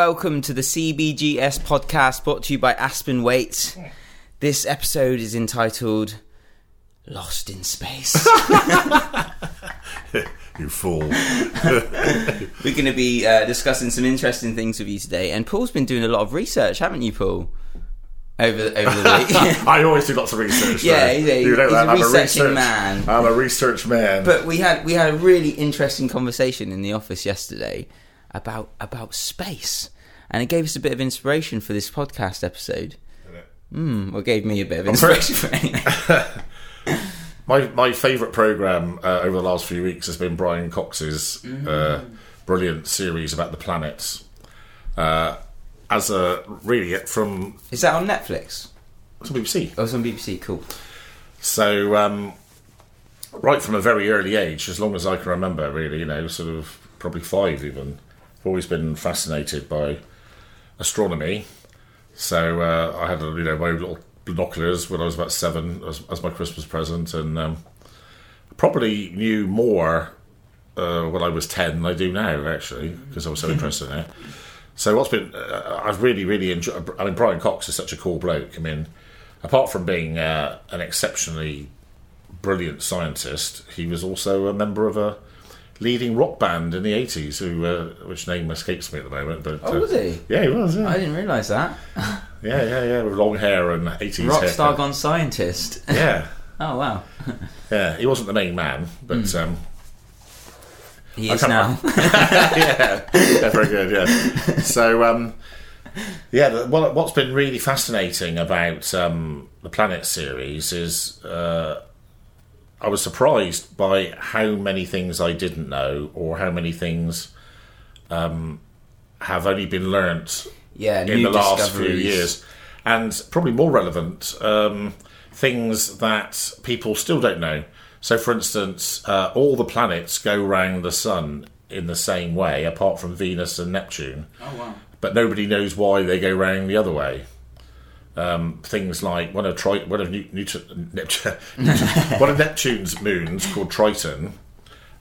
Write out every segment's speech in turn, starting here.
Hello and welcome to the CBGS podcast brought to you by Aspen Weights. This episode is entitled Lost in Space. You fool. We're going to be uh, discussing some interesting things with you today. And Paul's been doing a lot of research, haven't you, Paul? Over, over the week. I always do lots of research. Yeah, though. he's a- You know he's that. a I'm researching research, man. I'm a research man. but we had we had a really interesting conversation in the office yesterday about about space, and it gave us a bit of inspiration for this podcast episode. Hmm, well, it gave me a bit of inspiration for it. my my favourite program uh, over the last few weeks has been Brian Cox's uh, brilliant series about the planets. Uh, as a really from Is that on Netflix? It's on BBC. Oh, it's on BBC. Cool. So um, right from a very early age, as long as I can remember, really, you know, sort of probably five even, I've always been fascinated by astronomy. So uh, I had, you know, my little binoculars when I was about seven as, as my Christmas present, and um, probably knew more uh, when I was ten than I do now, actually, because I was so interested in it. So what's been, uh, I've really, really enjoyed. I mean, Brian Cox is such a cool bloke. I mean, apart from being uh, an exceptionally brilliant scientist, he was also a member of a leading rock band in the eighties, who uh, which name escapes me at the moment. But Oh, uh, was he? Yeah, he was. Yeah, I didn't realise that. yeah, yeah, yeah. With long hair and eighties Rockstar gone scientist. Yeah, oh wow, yeah. He wasn't the main man, but Hmm. um, he is now. yeah, yeah, very good. Yeah. So, um, yeah, well, what's been really fascinating about um, the Planet series is uh, I was surprised by how many things I didn't know, or how many things um, have only been learnt yeah, in the last few years, and probably more relevant, um, things that people still don't know. So, for instance, uh, all the planets go round the sun in the same way, apart from Venus and Neptune, Oh wow. but nobody knows why they go round the other way. Um, things like one of Tri- one of Newton- Neptune, one of Neptune's moons called Triton,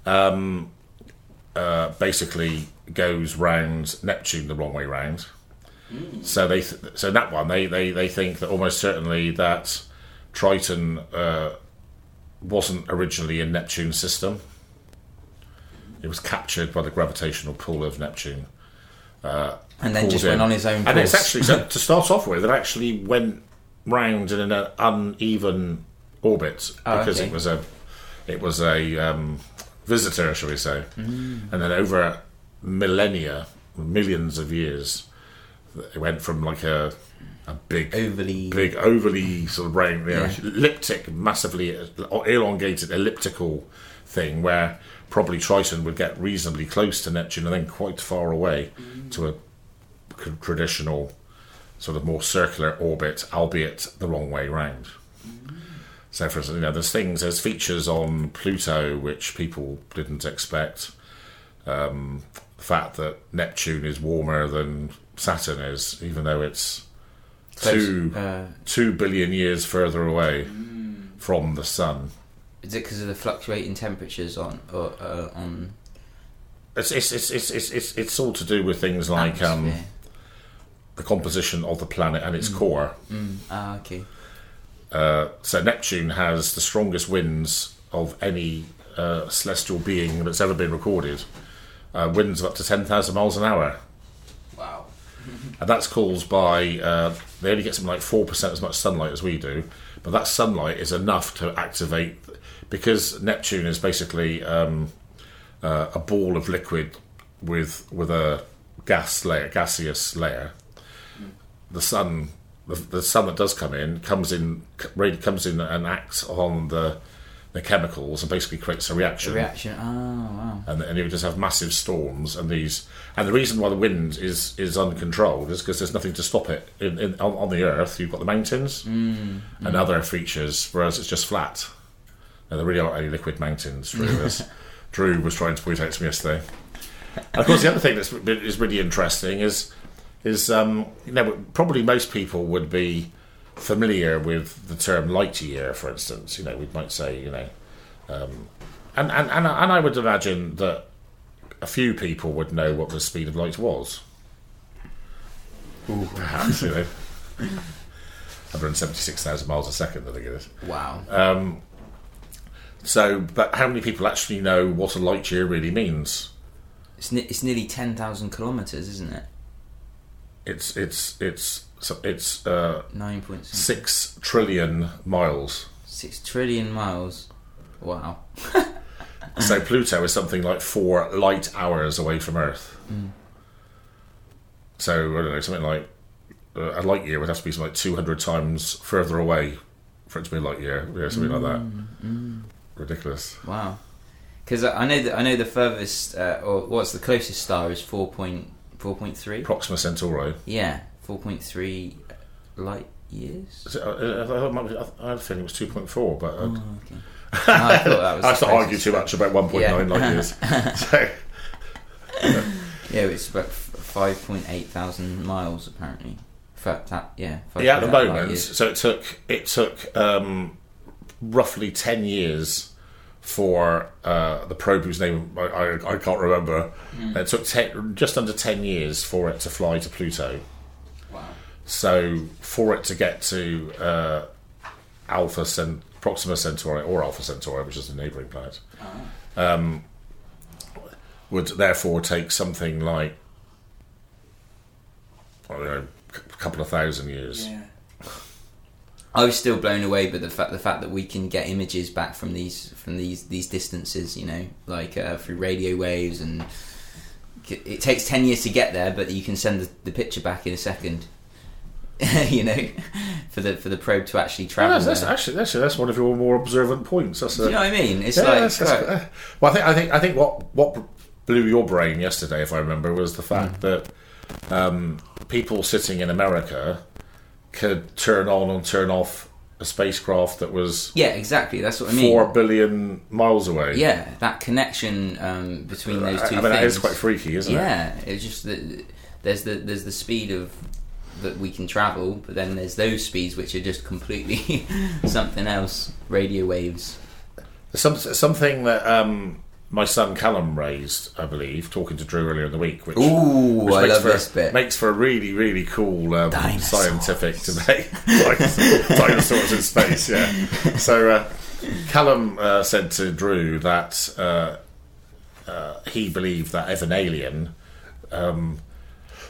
um, uh, basically goes round Neptune the wrong way round. So they, th- so that one they, they, they think that almost certainly that Triton uh, wasn't originally in Neptune's system. It was captured by the gravitational pull of Neptune. And then just went on his own. And it's actually so to start off with, it actually went round in an uneven orbit Oh, because okay. it was a it was a um, visitor, shall we say? Mm. And then over millennia, millions of years, it went from like a a big overly. big overly sort of round, you know, Yeah. elliptic, massively elongated elliptical thing where probably Triton would get reasonably close to Neptune and then quite far away to a traditional sort of more circular orbit, albeit the wrong way round. So, for instance, you know, there's things, there's features on Pluto which people didn't expect. Um, the fact that Neptune is warmer than Saturn is, even though it's two Uh, two billion years further away from the sun. is it because of the fluctuating temperatures on or uh, on It's it's, it's it's it's it's it's all to do with things like um? The composition of the planet and its core. Ah, okay. Uh, so Neptune has the strongest winds of any uh, celestial being that's ever been recorded. Uh, winds of up to ten thousand miles an hour, Wow. and that's caused by uh, they only get something like four percent as much sunlight as we do, but that sunlight is enough to activate because Neptune is basically um, uh, a ball of liquid with with a gas layer, gaseous layer. The sun, the, the sun that does come in, comes in, really comes in and acts on the the chemicals and basically creates a reaction. Reaction. Oh wow. and, and you just have massive storms and these and the reason why the wind is is uncontrolled is because there's nothing to stop it. In, in on, on the earth you've got the mountains mm, and mm. other features whereas it's just flat. Now there really aren't any liquid mountains Drew was trying to point out to me yesterday. And of course the other thing that's is really interesting is is um, you know probably most people would be familiar with the term light year for instance you know we might say you know um, and, and, and, and I would imagine that a few people would know what the speed of light was. perhaps, you know. 176,000 miles a second, I think it is. Wow. Um, so, but how many people actually know what a light year really means? It's, ne- it's nearly 10,000 kilometres, isn't it? It's it's it's it's uh, 9 point six trillion miles. 6 trillion miles. Wow. So Pluto is something like four light hours away from Earth. So I don't know, something like uh, a light year would have to be something like two hundred times further away for it to be a light year. Yeah, something like that. Ridiculous. Wow. Because I know that I know the furthest, uh, or what's the closest star is 4.4.3. Proxima Centauri. Yeah, 4.3 light years. Uh, uh, I, thought it might be- I had a feeling it was two point four, but uh, Oh, okay. No, I thought that was. I argue too much about one point nine Yeah. light years. so, Yeah, it's about 5.8 thousand miles apparently. That, yeah. yeah, at the moment, so it took it took um, roughly ten years for uh, the probe whose name I, I, I can't remember. It took ten, just under ten years for it to fly to Pluto. Wow. So for it to get to uh, Alpha Cent- Proxima Centauri or Alpha Centauri, which is a neighbouring planet, um, would therefore take something like I don't know, a couple of thousand years. Yeah. I was still blown away by the fact the fact that we can get images back from these from these these distances. You know, like uh, through radio waves, and it takes ten years to get there, but you can send the, the picture back in a second. you know, for the for the probe to actually travel. that's, that's actually that's, that's one of your more observant points. That's Do a, you know what I mean? It's yeah, like that's- uh, well, I think I think I think what what blew your brain yesterday, if I remember, was the fact that um, people sitting in America could turn on and turn off a spacecraft that was yeah, exactly. That's what I mean. four billion miles away. Yeah, that connection um, between those two I mean, things. is quite freaky, isn't it? yeah, it's just that there's the there's the speed of that we can travel, but then there's those speeds which are just completely something else. Radio waves. Some, something that um, my son Callum raised, I believe, talking to Drew earlier in the week, which, Ooh, which I makes love for, this bit. makes for a really, really cool um, scientific debate. Dinosaurs dinosaurs in space, yeah. So uh, Callum uh, said to Drew that uh, uh, he believed that if an alien, um,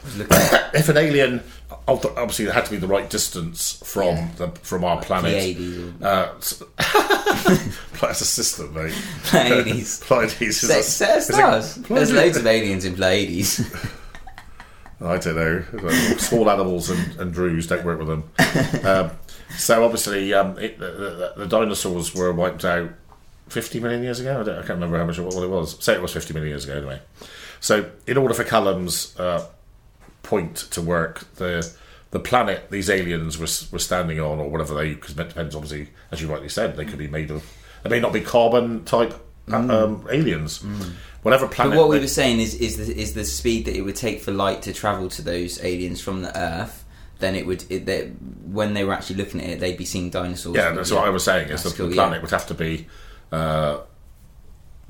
was looking at if an alien, obviously it had to be the right distance from Yeah. the from our planet. Pleiades. Uh, That's a system, mate. Pleiades. Pleiades is a- set of is a- There's loads of aliens in Pleiades. I don't know. Small animals and, and Drews don't work with them. Um, so obviously, um, it, the, the, the dinosaurs were wiped out 50 million years ago. I, don't, I can't remember how much what it was. Say it was 50 million years ago, anyway. So, in order for Callum's uh, point to work, the the planet these aliens were, were standing on, or whatever they, because it depends, obviously, as you rightly said, they could be made of, they may not be carbon type uh, um, aliens. Whatever planet. Mm. But what we were saying is is the, is the speed that it would take for light to travel to those aliens from the Earth. Then it would it, they, when they were actually looking at it, they'd be seeing dinosaurs. Yeah, that's what I was saying. Is that cool, the yeah. planet would have to be uh,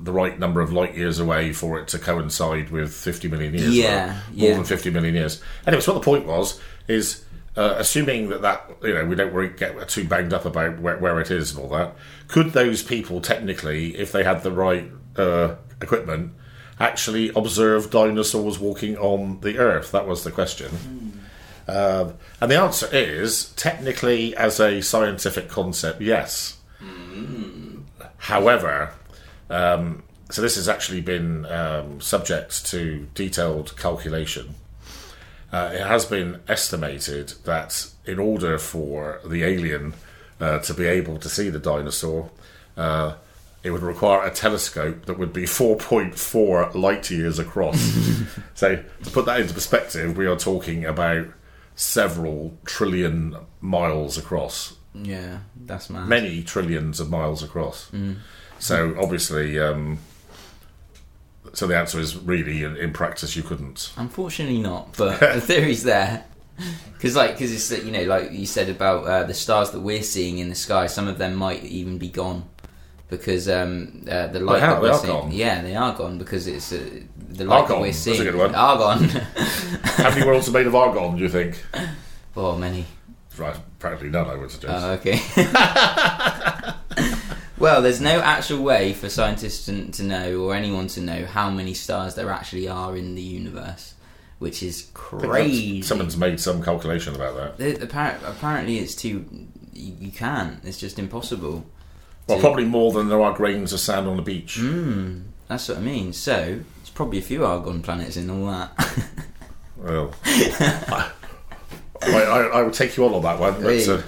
the right number of light years away for it to coincide with 50 million years. Yeah, or more yeah. than 50 million years. Anyway, so what the point was is uh, assuming that that you know we don't really get too banged up about where, where it is and all that. Could those people technically, if they had the right uh, equipment, actually observe dinosaurs walking on the Earth? That was the question. Um, and the answer is technically, as a scientific concept, yes. However, um, so this has actually been um, subject to detailed calculation. Uh, it has been estimated that in order for the alien uh, to be able to see the dinosaur, uh, it would require a telescope that would be 4.4 light years across. so, to put that into perspective, we are talking about several trillion miles across, Yeah, that's mad. many trillions of miles across. So, obviously, um, so the answer is really, in, in practice, you couldn't. Unfortunately, not. But the theory's there. Because, like, because it's you know, like you said about uh, the stars that we're seeing in the sky, some of them might even be gone because um, uh, the light how? that we're seeing, gone? yeah, they are gone because it's uh, the light that we're seeing. that's a good one. Argon. How many worlds are made of argon? Do you think? oh, many. Right, practically none. I would suggest. Oh, okay. well, there's no actual way for scientists to, know or anyone to know how many stars there actually are in the universe, which is I think that's- crazy. Someone's made some calculation about that. The- appar- apparently, it's too. You, you can't. It's just impossible. Well, to- probably more than there are grains of sand on the beach. Mm, that's what I mean. So, it's probably a few Argon planets in all that. Well, I, I, I would take you on on that one. But, uh,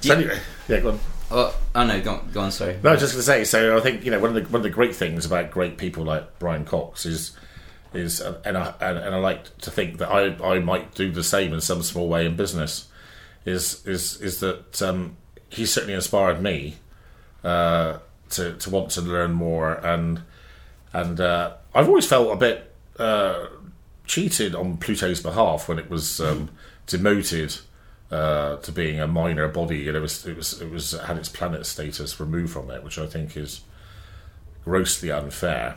so anyway, yeah, go on. Oh, oh no, go on, go on sorry. No, I was just going to say. So I think you know one of the one of the great things about great people like Brian Cox is is and I and, and I like to think that I I might do the same in some small way in business. Is is is that um, he certainly inspired me uh, to to want to learn more and and uh, I've always felt a bit uh, cheated on Pluto's behalf when it was um, demoted uh, to being a minor body, and it was it was it was had its planet status removed from it, which I think is grossly unfair.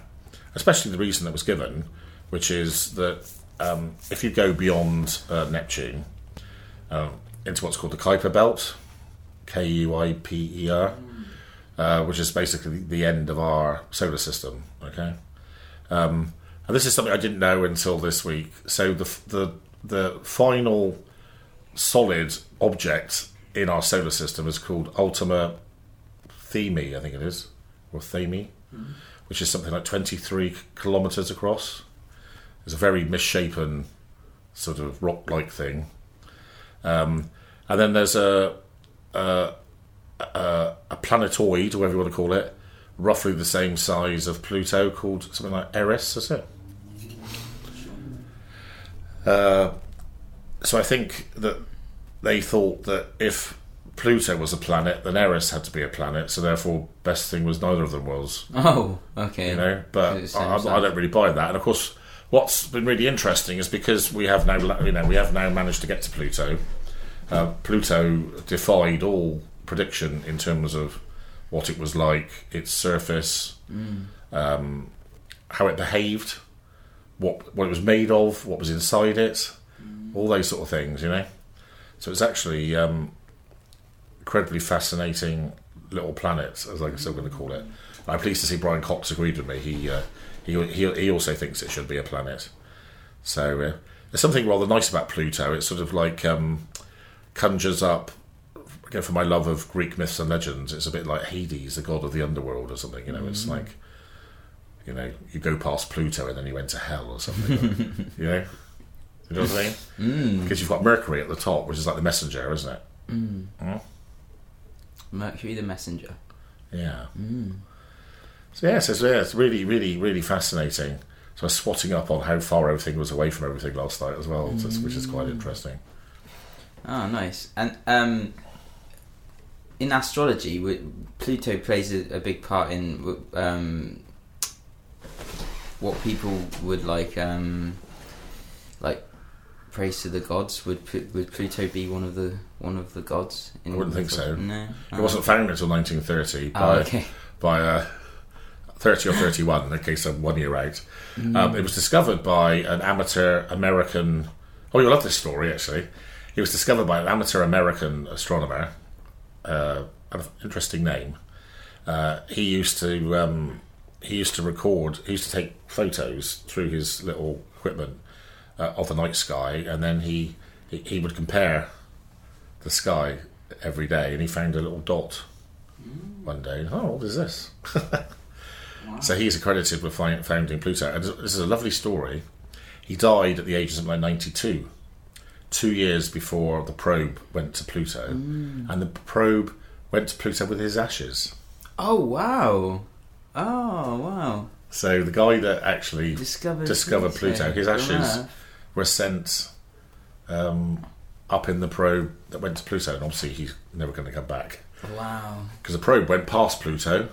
Especially the reason that was given, which is that um, if you go beyond uh, Neptune um, into what's called the Kuiper Belt, K U I P E R, uh, which is basically the end of our solar system. Okay, um, and this is something I didn't know until this week. So the the the final solid object in our solar system is called Ultima Themi, I think it is, or Themi, which is something like 23 kilometres across. It's a very misshapen sort of rock-like thing. Um, and then there's a, a, a, a planetoid, or whatever you want to call it, roughly the same size of Pluto, called something like Eris, is it? Uh, so I think that they thought that if Pluto was a planet, then Eris had to be a planet. So therefore, best thing was neither of them was. Oh, okay. You know, but I, I I don't really buy that. And of course, what's been really interesting is because we have now, you know, we have now managed to get to Pluto. Uh, Pluto defied all prediction in terms of what it was like, its surface, um, how it behaved, what what it was made of, what was inside it, all those sort of things. You know, so it's actually um, incredibly fascinating little planet, as I'm still going to call it. I'm pleased to see Brian Cox agreed with me. He uh, he, he he also thinks it should be a planet. So uh, there's something rather nice about Pluto. It sort of like um, conjures up. Again, for my love of Greek myths and legends, it's a bit like Hades, the god of the underworld, or something. You know, it's like you know you go past Pluto and then you enter hell or something. you know, you know what I mean? Because you've got Mercury at the top, which is like the messenger, isn't it? Mercury the Messenger. Yeah. So yeah, so, yeah, it's really, really, really fascinating. So I was swatting up on how far everything was away from everything last night as well, which is quite interesting. Oh, nice. And um, in astrology, Pluto plays a, a big part in um, what people would like, um, like praise to the gods. Would would Pluto be one of the one of the gods? In I wouldn't think so. No, It wasn't found until 1930 Oh, by okay. by uh, 30 or 31, in case I'm one year out. Um, it was discovered by an amateur American. Oh, you'll love this story actually. It was discovered by an amateur American astronomer. Uh, an interesting name. Uh, he used to um, he used to record. He used to take photos through his little equipment uh, of the night sky, and then he he, he would compare the sky every day, and he found a little dot one day. Oh, what is this? So he's accredited with founding Pluto. And this is a lovely story. He died at the age of something like 92, two years before the probe went to Pluto. And the probe went to Pluto with his ashes. Oh wow! Oh wow! So the guy that actually Discovered discovered Pluto, his ashes. Were sent um, up in the probe that went to Pluto. And obviously he's never going to come back. Wow! because the probe went past Pluto.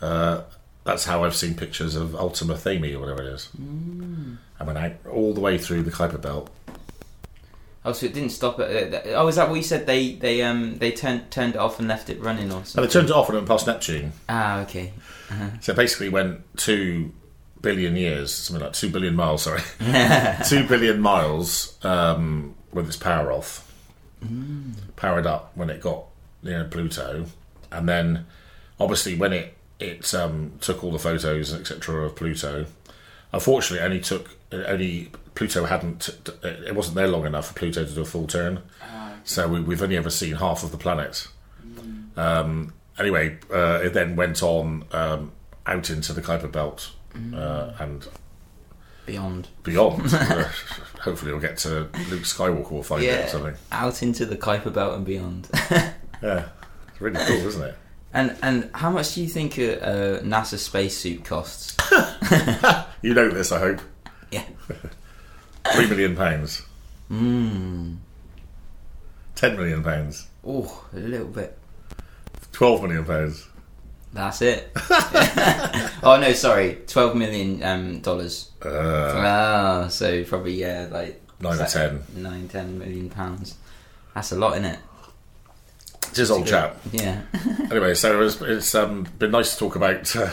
Uh, that's how I've seen pictures of Ultima Themi or whatever it is. Mm. I went out all the way through the Kuiper Belt. Oh, so it didn't stop uh, Oh, is that what you said? They they um they turned turned it off and left it running or And something. they turned it off and it went past Neptune. Ah, okay. So it basically went two billion years, something like two billion miles. Sorry, two billion miles um, with its power off. Powered up when it got near Pluto, and then obviously when it it um, took all the photos etc. of Pluto. Unfortunately, it only took only Pluto hadn't. It wasn't there long enough for Pluto to do a full turn. So we, we've only ever seen half of the planet. Um, anyway, uh, it then went on um, out into the Kuiper Belt uh, and Beyond. beyond. Uh, Hopefully, we'll get to Luke Skywalker. We'll find it Yeah. or something. Out into the Kuiper Belt and beyond. Yeah, it's really cool, isn't it? and and how much do you think a, a NASA spacesuit costs? You know this, I hope. Yeah. Three million pounds. Mmm. Ten million pounds. Oh, a little bit. Twelve million pounds. That's it. oh no, sorry, twelve million um, dollars. Uh, Ah, so probably yeah, like nine or ten. nine, ten million pounds. That's a lot, isn't it? It's his old chap. Yeah. Anyway, so it's, it's um, been nice to talk about. Uh,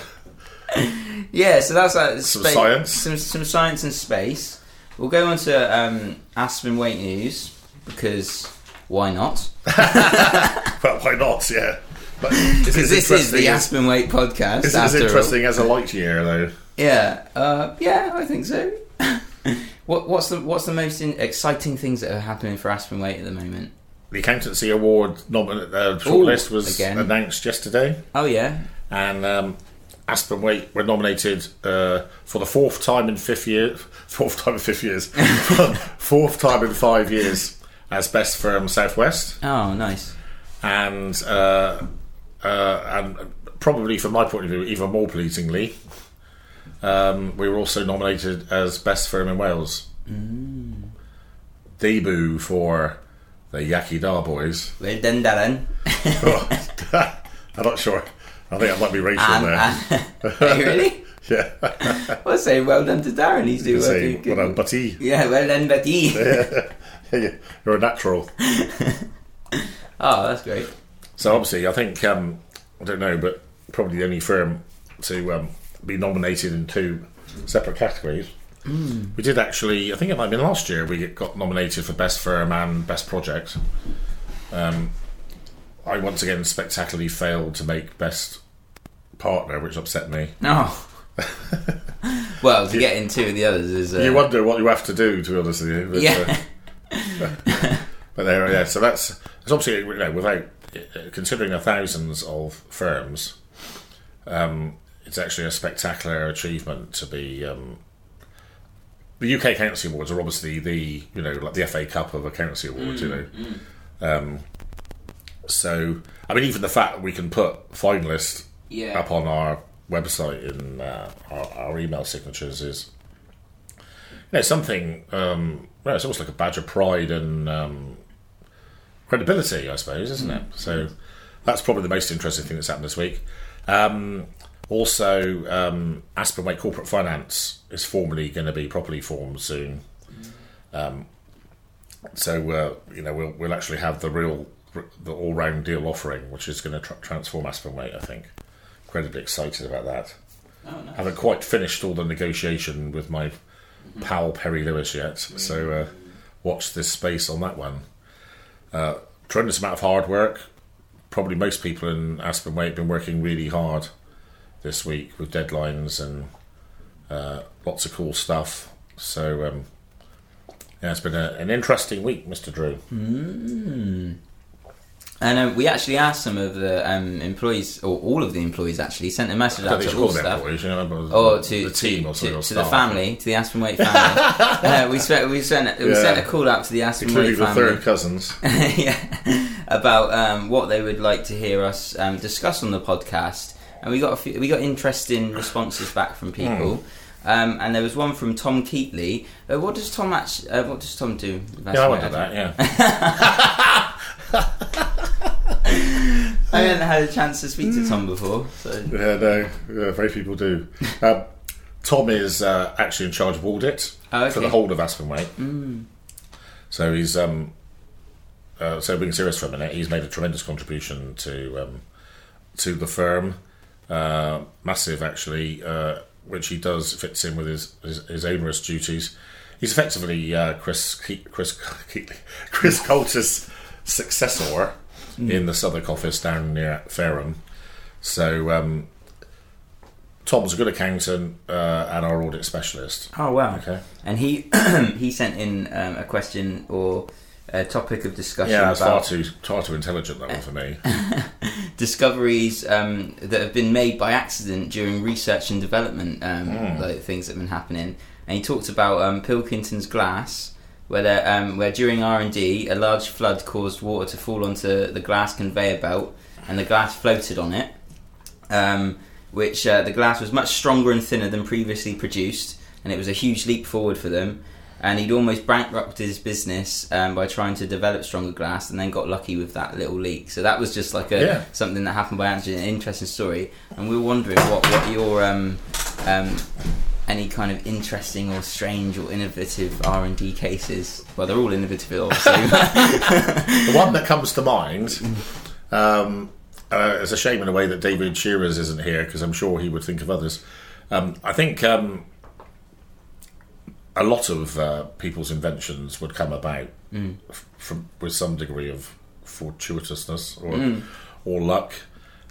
yeah. So that's uh, Some spa- science. some some science and space. We'll go on to um, Aspen Waite News because why not? well, why not? Yeah. But Because this is the as- Aspen Waite podcast. It's as after all. interesting as a light year, though. Yeah, uh, yeah, I think so. what, what's the what's the most in, exciting things that are happening for Aspen Waite at the moment? The Accountancy Award nomin- uh, shortlist was again. announced yesterday, Oh yeah, and um, Aspen Waite were nominated uh, for the fourth time in fifth year, fourth time in fifth years, fourth time in five years as best firm Southwest, oh nice. and uh, uh, and probably from my point of view, even more pleasingly, um, we were also nominated as best firm in Wales. Debut for the Yaki Dar boys. Well done, Darren. I'm not sure. I think I might be Rachel And, there. and really? yeah. I'll say well done to Darren. He's doing Say, well done, Buddy. Yeah, well done, Betty. You're a natural. oh, that's great. So obviously, I think um, I don't know, but probably the only firm to um, be nominated in two separate categories. We did actually. I think it might have been last year. We got nominated for best firm and best project. Um, I once again spectacularly failed to make best partner, which upset me. No. well, to get in two of the others is uh, You wonder what you have to do, to be honest with you. But, yeah. uh, but there, yeah. So that's it's obviously you know, without considering the thousands of firms, um, it's actually a spectacular achievement to be. Um, the UK Accountancy Awards are obviously the you know like the FA Cup of accountancy awards, you know. Um, so I mean, even the fact that we can put finalists yeah. up on our website in uh, our, our email signatures is you know, something um, well, it's almost like a badge of pride and um, credibility I suppose isn't it? So that's probably the most interesting thing that's happened this week. Um, also um, Aspen Waite Corporate Finance is formally going to be properly formed soon. Um, so uh, you know we'll, we'll actually have the real the all-round deal offering which is going to tra- transform Aspen Waite I think. Incredibly excited about that. Oh, nice. Haven't quite finished all the negotiation with my pal Perry Lewis yet, so uh, watch this space on that one. Uh, tremendous amount of hard work. Probably most people in Aspen Waite have been working really hard this week with deadlines and uh, lots of cool stuff. So um, yeah, it's been a, an interesting week, Mister Drew. And um, we actually asked some of the um, employees, or all of the employees actually, sent a message out to all staff. you know, Or to, the team or something, to, or to the family, to the Aspen Waite family. uh, we sent we sent we Yeah. sent a call out to the Aspen including Weight the family. third cousins. yeah, about um, what they would like to hear us um, discuss on the podcast, and we got a few, we got interesting responses back from people. Hmm. Um, and there was one from Tom Keatley. Uh, what does Tom actually? Uh, what does Tom do? Yeah, I wonder that. Yeah. I hadn't had a chance to speak to Tom before, so. Yeah, no, yeah, very people do. Um, Tom is uh, actually in charge of audit Oh, for the whole of Aspen Waite. So he's um, uh, so being serious for a minute, he's made a tremendous contribution to um, to the firm, uh, massive actually, uh, which he does fits in with his his, his onerous duties. He's effectively uh, Chris Ke- Chris Keatley, Chris Coulter's successor in the Southwark office down near Fareham. So um, Tom's a good accountant uh, and our audit specialist. Oh wow! Okay. And he he sent in um, a question or a topic of discussion Yeah, it's far too far too intelligent that one for me. discoveries um, that have been made by accident during research and development, um, Hmm. like things that have been happening. And he talked about um, Pilkington's glass, where um, where during R and D, a large flood caused water to fall onto the glass conveyor belt, and the glass floated on it. Um, which uh, the glass was much stronger and thinner than previously produced, and it was a huge leap forward for them. And he'd almost bankrupted his business um, by trying to develop stronger glass, and then got lucky with that little leak. So that was just like a Yeah. something that happened by accident, an interesting story. And we were wondering what what your um, um, any kind of interesting or strange or innovative R and D cases. Well, they're all innovative, obviously. the one that comes to mind. Um, uh, it's a shame in a way that David Shearers isn't here because I'm sure he would think of others. Um, I think um, a lot of uh, people's inventions would come about f- from with some degree of fortuitousness or or luck.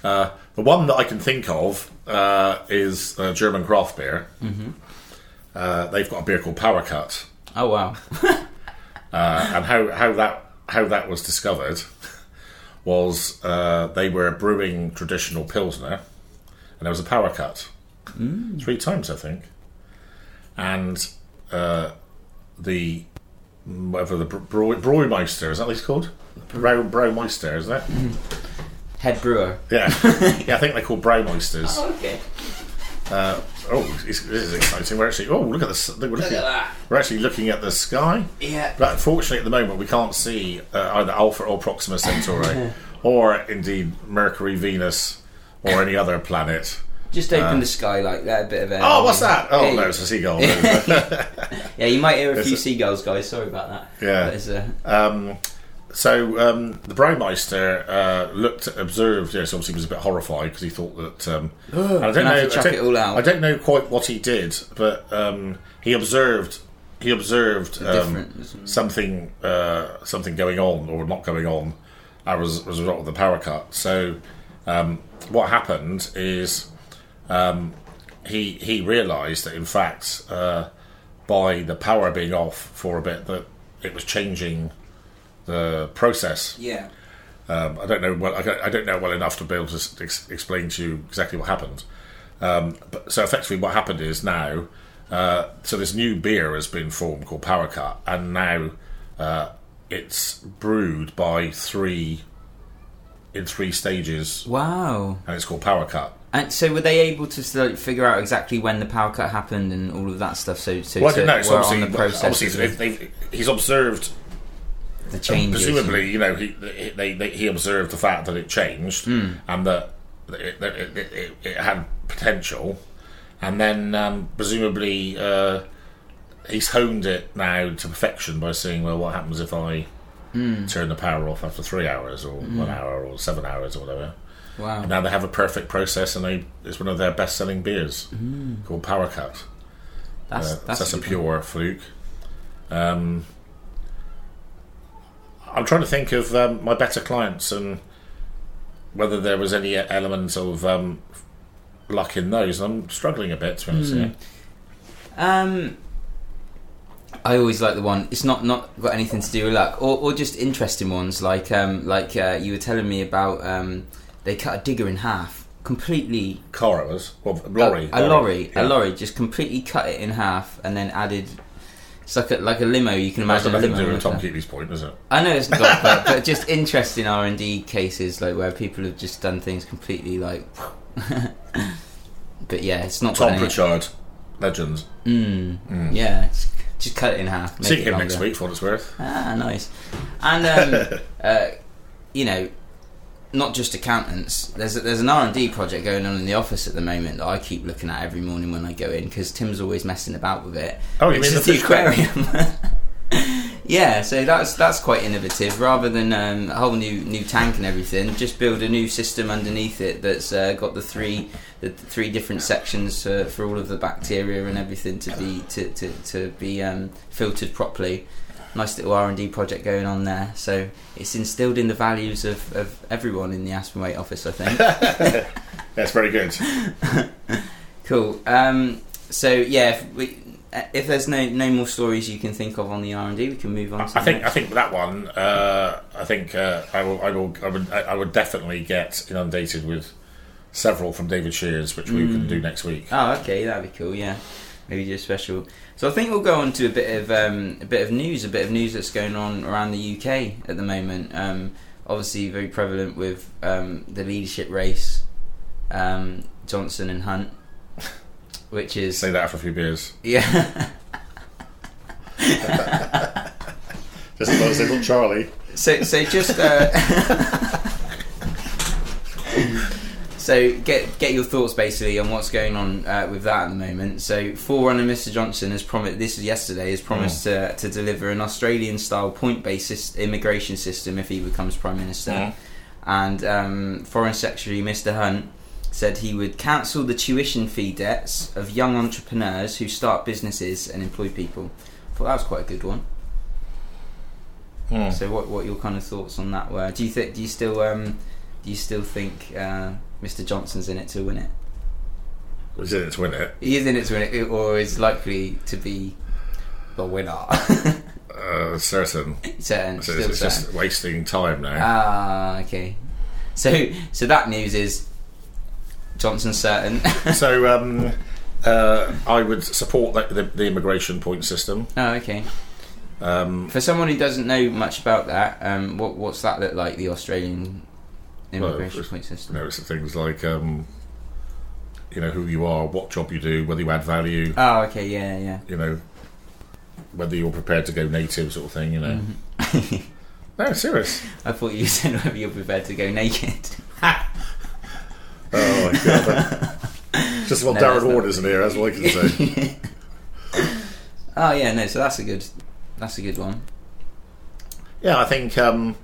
Uh, the one that I can think of uh, is uh, German craft beer. Uh, they've got a beer called Power Cut oh wow! uh, and how, how that how that was discovered was uh, they were brewing traditional pilsner, and there was a power cut three times, I think, and uh, the whatever the Brewmeister is that what he's called? Brow Brewmeister, isn't it? Head brewer. Yeah, yeah, I think they're called Brewmeisters. Okay. Uh, oh, this is exciting. We're actually oh look at this. We're looking, at that. we're actually looking at the sky. Yeah. But unfortunately, at the moment, we can't see uh, either Alpha or Proxima Centauri, or indeed Mercury, Venus, or any other planet. Just open the sky like that, a bit of air. Oh, what's that? Oh Hey. no, it's a seagull. Yeah, you might hear a few It's seagulls, guys. Sorry about that. Yeah. A, um, so um, the Braumeister uh, looked, observed. Yes, obviously, was a bit horrified because he thought that. Um, I don't know. I, don't, it all out. I don't know quite what he did, but um, he observed. He observed um, something, uh, something going on or not going on as, as a result of the power cut. So, um, what happened is um, he he realised that in fact, uh, by the power being off for a bit, that it was changing the process. yeah. Um, I don't know well. I don't, know well enough to be able to ex- explain to you exactly what happened. Um, but, so effectively, what happened is now, uh, so this new beer has been formed called Power Cut, and now uh, it's brewed by three in three stages, Wow. and it's called Power Cut. And so, were they able to of figure out exactly when the power cut happened and all of that stuff? So, so Well, I don't know. So obviously, the process obviously he's observed the changes. Presumably, you know, he they, they, he observed the fact that it changed Hmm. and that it, that it, it, it, had potential, and then um, presumably uh, he's honed it now to perfection by saying, "Well, what happens if I Hmm. turn the power off after three hours, or one hour, or seven hours, or whatever?" Wow. And now they have a perfect process, and they it's one of their best-selling beers called Power Cut. That's Uh, Hmm. that's, that's a pure fluke. Um, I'm trying to think of um, my better clients and whether there was any element of um, luck in those. I'm struggling a bit to be honest. You. Um, I always like the one. It's not not got anything to do with luck, or, or just interesting ones like um like uh, you were telling me about um they cut a digger in half completely. Car it was well, lorry, a, a lorry, yeah. a lorry, just completely cut it in half and then added. It's like a like a limo. You can That's imagine a nothing to limo. do with Tom a- Keatley's point, is it? I know it's not, but, but just interesting R and D cases like where people have just done things completely like. but yeah, it's not. Tom Pritchard, legend. Mm, Yeah, it's- just cut it in half. See him next longer. week for what it's worth. Ah, nice. And um, uh, you know, not just accountants. There's a, there's an R and D project going on in the office at the moment that I keep looking at every morning when I go in because Tim's always messing about with it. Oh, you mean the the aquarium? Yeah, so that's that's quite innovative. Rather than um, a whole new new tank and everything, just build a new system underneath it that's uh, got the three the three different sections uh, for all of the bacteria and everything to be to to, to be um, filtered properly. Nice little R and D project going on there. So it's instilled in the values of, of everyone in the Aspen Waite office. I think. That's very good. cool. Um, so yeah, if, we, if there's no no more stories you can think of on the R and D, we can move on. I think I think that one. Uh, I think uh, I will. I will. I would. I would definitely get inundated with several from David Shears, which we can do next week. Oh, okay, that'd be cool. Yeah, maybe do a special. So I think we'll go on to a bit of um, a bit of news, a bit of news that's going on around the UK at the moment. Um, obviously, very prevalent with um, the leadership race, um, Johnson and Hunt, which is Say that after a few beers. yeah. Just as long as they Charlie. so so just uh, so get get your thoughts basically on what's going on uh, with that at the moment. So forerunner Mr Johnson has promised this is yesterday has promised to, to deliver an Australian style point based immigration system if he becomes prime minister, Mhm. and um, Foreign Secretary Mr Hunt said he would cancel the tuition fee debts of young entrepreneurs who start businesses and employ people. I thought that was quite a good one. Hmm. So what what your kind of thoughts on that were? Do you think do you still um do you still think uh, Mr Johnson's in it to win it? Was in it to win it. He is in it to win it, or is likely to be the winner? Uh, certain. certain, So still it's, it's certain. just wasting time now. Ah, okay. So so that news is Johnson's certain. so um, uh, I would support the, the, the immigration point system. oh, okay. Um, For someone who doesn't know much about that, um, what what's that look like? The Australian immigration it's- point system. know, it's things like um, you know who you are, what job you do, whether you add value. Oh, okay. Yeah, yeah. You know, whether you're prepared to go native, sort of thing. You know. Mhm. No, serious. I thought you said whether you're prepared to go naked. Oh my god. Just what No, Darren Ward isn't here, that's all I can say. Oh yeah, no. So that's a good, that's a good one. yeah, I think. Um,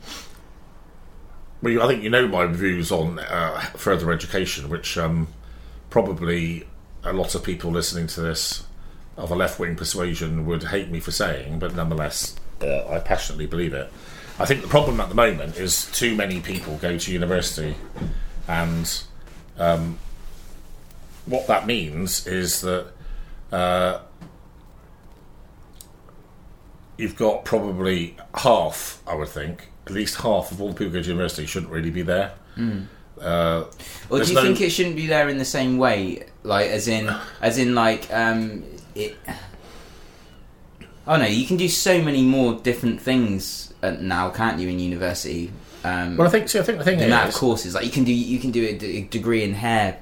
well, I think you know my views on uh, further education, which um, probably a lot of people listening to this of a left wing persuasion would hate me for saying, but nonetheless, uh, I passionately believe it. I think the problem at the moment is too many people go to university, and um, what that means is that uh, you've got probably half, I would think, at least half of all the people who go to university shouldn't really be there. Uh, Or do you no- think it shouldn't be there in the same way, like as in, as in, like um, it? Oh no, you can do so many more different things now, can't you, in university? Um, well, I think. See, I think the thing the is, amount of courses, like you can do, you can do a, d- a degree in hair,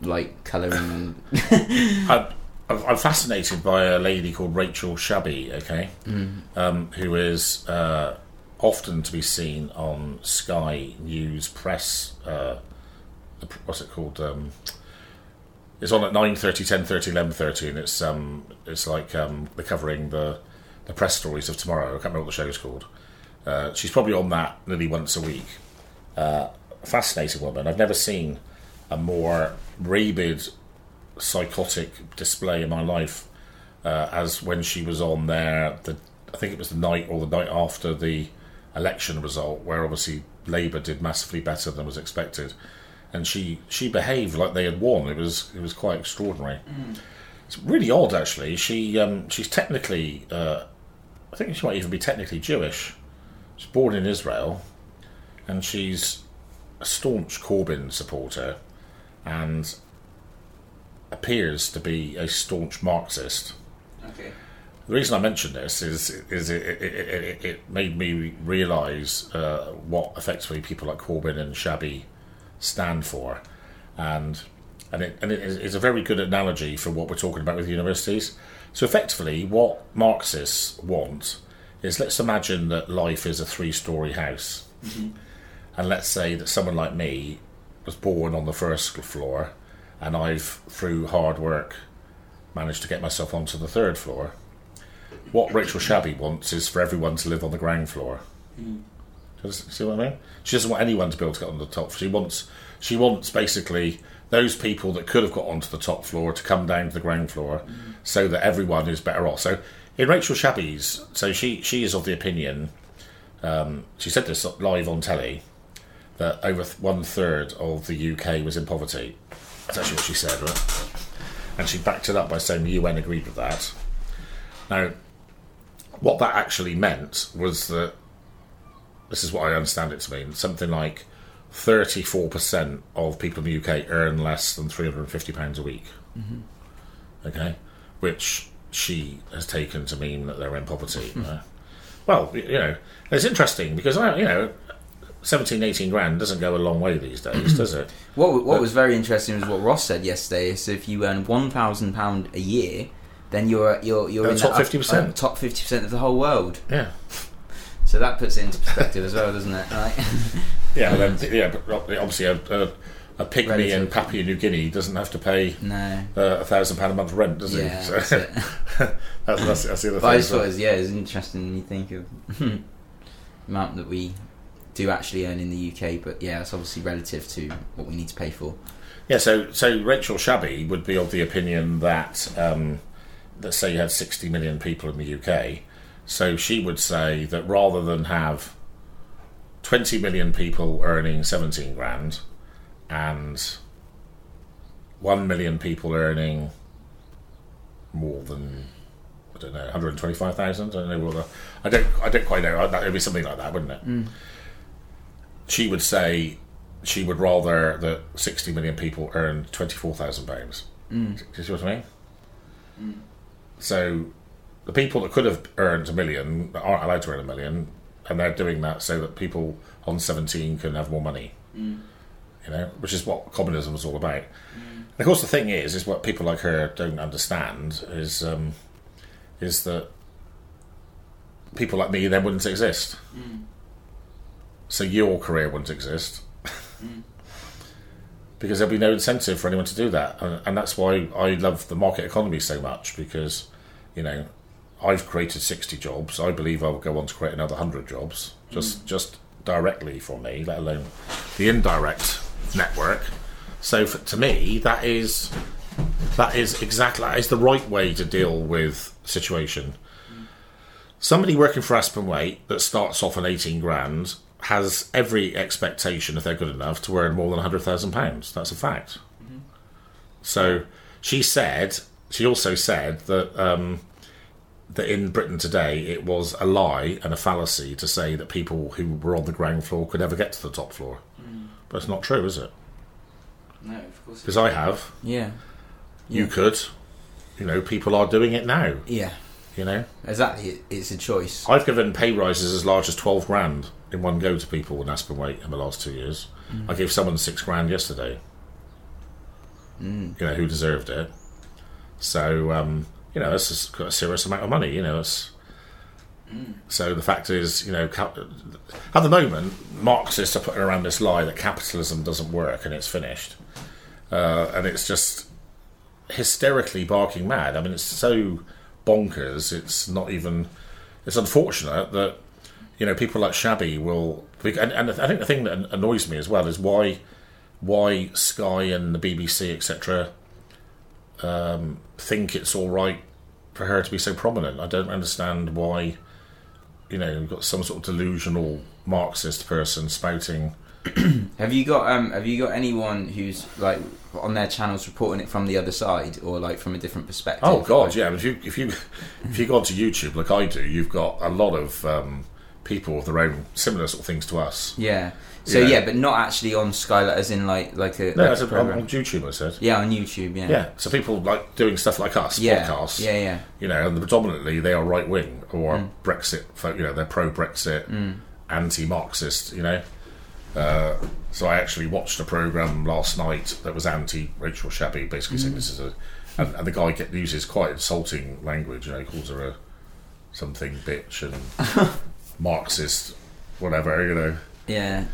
like colouring. I'm, I'm I'm fascinated by a lady called Rachel Shabi, okay, Mm. um, who is uh, often to be seen on Sky News Press. Uh, what's it called? Um, it's on at 9.30, 10.30, 11.30 and it's um, it's like um, they're covering the, the press stories of tomorrow. I can't remember what the show's called. Uh, she's probably on that nearly once a week. Uh, fascinating woman. I've never seen a more rabid psychotic display in my life uh, as when she was on there. The I think it was the night or the night after the election result, where obviously Labour did massively better than was expected, and she she behaved like they had won. It was it was quite extraordinary. It's really odd, actually. She um, she's technically, uh, I think she might even be technically Jewish. She's born in Israel, and she's a staunch Corbyn supporter, and appears to be a staunch Marxist. okay. The reason I mention this is is it, it, it, it, made me realise uh, what effectively people like Corbyn and Shabi stand for, and and it and it is a very good analogy for what we're talking about with universities. So effectively, what Marxists want is let's imagine that life is a three-story house, and let's say that someone like me was born on the first floor, and I've through hard work managed to get myself onto the third floor what Rachel Shabi wants is for everyone to live on the ground floor. Mm. See what I mean? She doesn't want anyone to be able to get on the top. She wants she wants basically those people that could have got onto the top floor to come down to the ground floor, Mm. so that everyone is better off. So in Rachel Shabi's, so she she is of the opinion. Um, she said this live on telly that over th- one third of the UK was in poverty. That's actually what she said, right? And she backed it up by saying the UN agreed with that. Now, what that actually meant was that this is what I understand it to mean something like 34% of people in the UK earn less than £350 a week. Okay? Which she has taken to mean that they're in poverty. Uh, well, you know, it's interesting because, I, you know, 17, 18 grand doesn't go a long way these days, does it? What what was very interesting was what Ross said yesterday. Is if you earn one thousand pound a year, then you're you're you're The in top the 50%. uh, top fifty percent of the whole world. Yeah. So that puts it into perspective as well, doesn't it? Right? Yeah, then, yeah, but obviously a, a, a pygmy Relative. in Papua New Guinea doesn't have to pay no. uh, a thousand pound a month rent, does Yeah, he? that's So, it. that's, that's, that's the other But I thing. just thought, it So- yeah, it's interesting when you think of the amount that we do actually earn in the UK. But yeah, it's obviously relative to what we need to pay for. Yeah, so so Rachel Shabi would be of the opinion that um, let's say you had sixty million people in the UK, so she would say that rather than have twenty million people earning seventeen grand and one million people earning more than I don't know one hundred twenty five thousand. I don't know what the, I don't I don't quite know. it would be something like that, wouldn't it? She would say she would rather that 60 million people earn 24,000 pounds. Mm. Do you see what I mean? So the people that could have earned a million aren't allowed to earn a million, and they're doing that so that people on 17 can have more money. Mm. You know, which is what communism was all about. Mm. And of course, the thing is, is what people like her don't understand is um, is that people like me then wouldn't exist. Mm. So your career wouldn't exist because there'll be no incentive for anyone to do that, and, and that's why I love the market economy so much because you know I've created sixty jobs. I believe I will go on to create another hundred jobs just mm. just directly for me, let alone the indirect network. So for, to me, that is that is exactly that is the right way to deal with the situation. Mm. Somebody working for Aspen Waite that starts off on eighteen grand has every expectation, if they're good enough, to earn more than hundred thousand pounds. That's a fact. Mm-hmm. So she said. She also said that um, that in Britain today it was a lie and a fallacy to say that people who were on the ground floor could ever get to the top floor. But it's not true, is it? No, of course. Because I have. Yeah. You Yeah. could. You know, people are doing it now. Yeah. You know, Exactly. It's a choice. I've given pay rises as large as twelve grand in one go to people in Aspen Waite in the last two years. I gave someone six grand yesterday. Mm. You know who deserved it. So um, you know, that's just got a serious amount of money. You know, it's. So the fact is, you know, at the moment, Marxists are putting around this lie that capitalism doesn't work and it's finished, uh, and it's just hysterically barking mad. I mean, it's so bonkers. It's not even. It's unfortunate that you know people like Shabi will. And, and I think the thing that annoys me as well is why why Sky and the BBC etc. Um, think it's all right for her to be so prominent. I don't understand why. You know, you've got some sort of delusional Marxist person spouting. Have you got um Have you got anyone who's like on their channels reporting it from the other side or like from a different perspective? Oh God, Like- yeah. If you if you if you go onto YouTube like I do, you've got a lot of um, people with their own similar sort of things to us. Yeah. So Yeah. yeah, but not actually on Skylight, as in like like a, No, like a on, program. on YouTube. I said. Yeah, on YouTube. Yeah. Yeah, so people like doing stuff like us, Yeah. podcasts. Yeah. Yeah. You know, and predominantly they are right wing or Mm. Brexit. You know, they're pro Brexit, anti-Marxist. You know. Uh, so I actually watched a program last night that was anti Rachel Shabi, basically saying this is a, and, and the guy get, uses quite insulting language. You know, he calls her a something bitch and Marxist, whatever. You know, Yeah.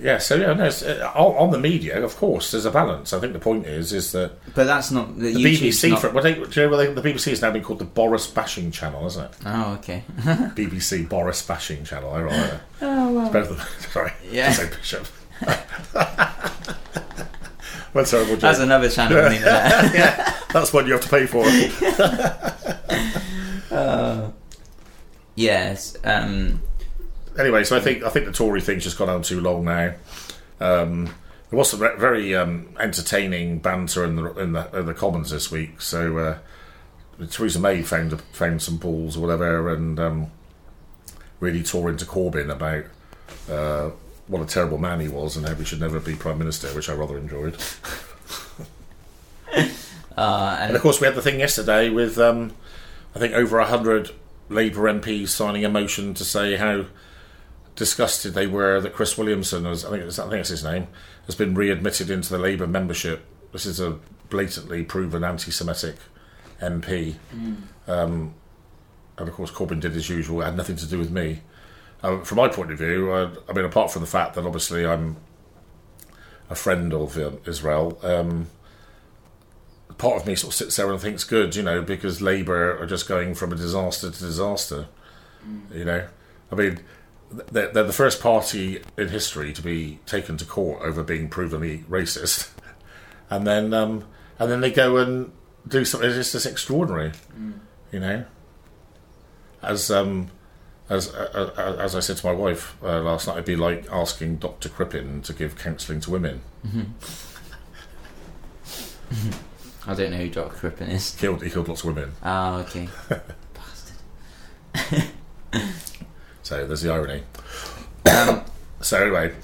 yeah, so yeah, no, uh, on, on the media, of course, there's a balance. I think the point is, is that But that's not the, the BBC, not- for, well, they, do you know, well, they, the BBC has now been called the Boris bashing channel, isn't it? Oh, okay. BBC Boris bashing channel. I. Oh well. It's better than sorry. Yeah. Say Bishop. Well, terrible joke. That's another channel on the internet. yeah, that's one you have to pay for. yes. Um, anyway, so I think I think the Tory thing's just gone on too long now. Um, there was some re- very um, entertaining banter in the in the, in the Commons this week. So uh, Theresa May found found some balls or whatever, and um, really tore into Corbyn about uh, what a terrible man he was and how he should never be prime minister, which I rather enjoyed. uh, And and of course, we had the thing yesterday with, um, I think, over 100 Labour MPs signing a motion to say how disgusted they were that Chris Williamson, has, I, think it's, I think that's his name, has been readmitted into the Labour membership. This is a blatantly proven anti Semitic MP. Um, and of course, Corbyn did as usual, it had nothing to do with me. Um, from my point of view, uh, I mean, apart from the fact that obviously I'm a friend of um, Israel, um, part of me sort of sits there and thinks, good, you know, because Labour are just going from a disaster to disaster. You know, I mean, they're, they're the first party in history to be taken to court over being provenly racist, and then um, and then they go and do something that's just extraordinary. You know, as um, as uh, as I said to my wife uh, last night, it'd be like asking Doctor Crippen to give counselling to women. I don't know who Dr. Crippen is. Killed, he killed lots of women. Oh, okay. Bastard. So there's the irony. Um, So anyway,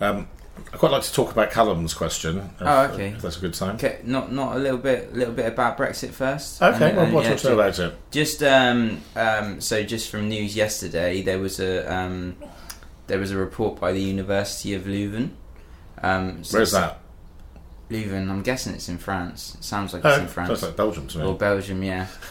um, I'd quite like to talk about Callum's question. If, Oh, okay. If that's a good time. okay, not not a little bit, little bit about Brexit first. Okay, And- well, what yeah, know about it? Just um, um, so just from news yesterday, there was a um, there was a report by the University of Leuven. Um, so Where's that? Leuven. I'm guessing it's in France. It sounds like Oh, it's in France. sounds like Belgium to me. Or Belgium, yeah.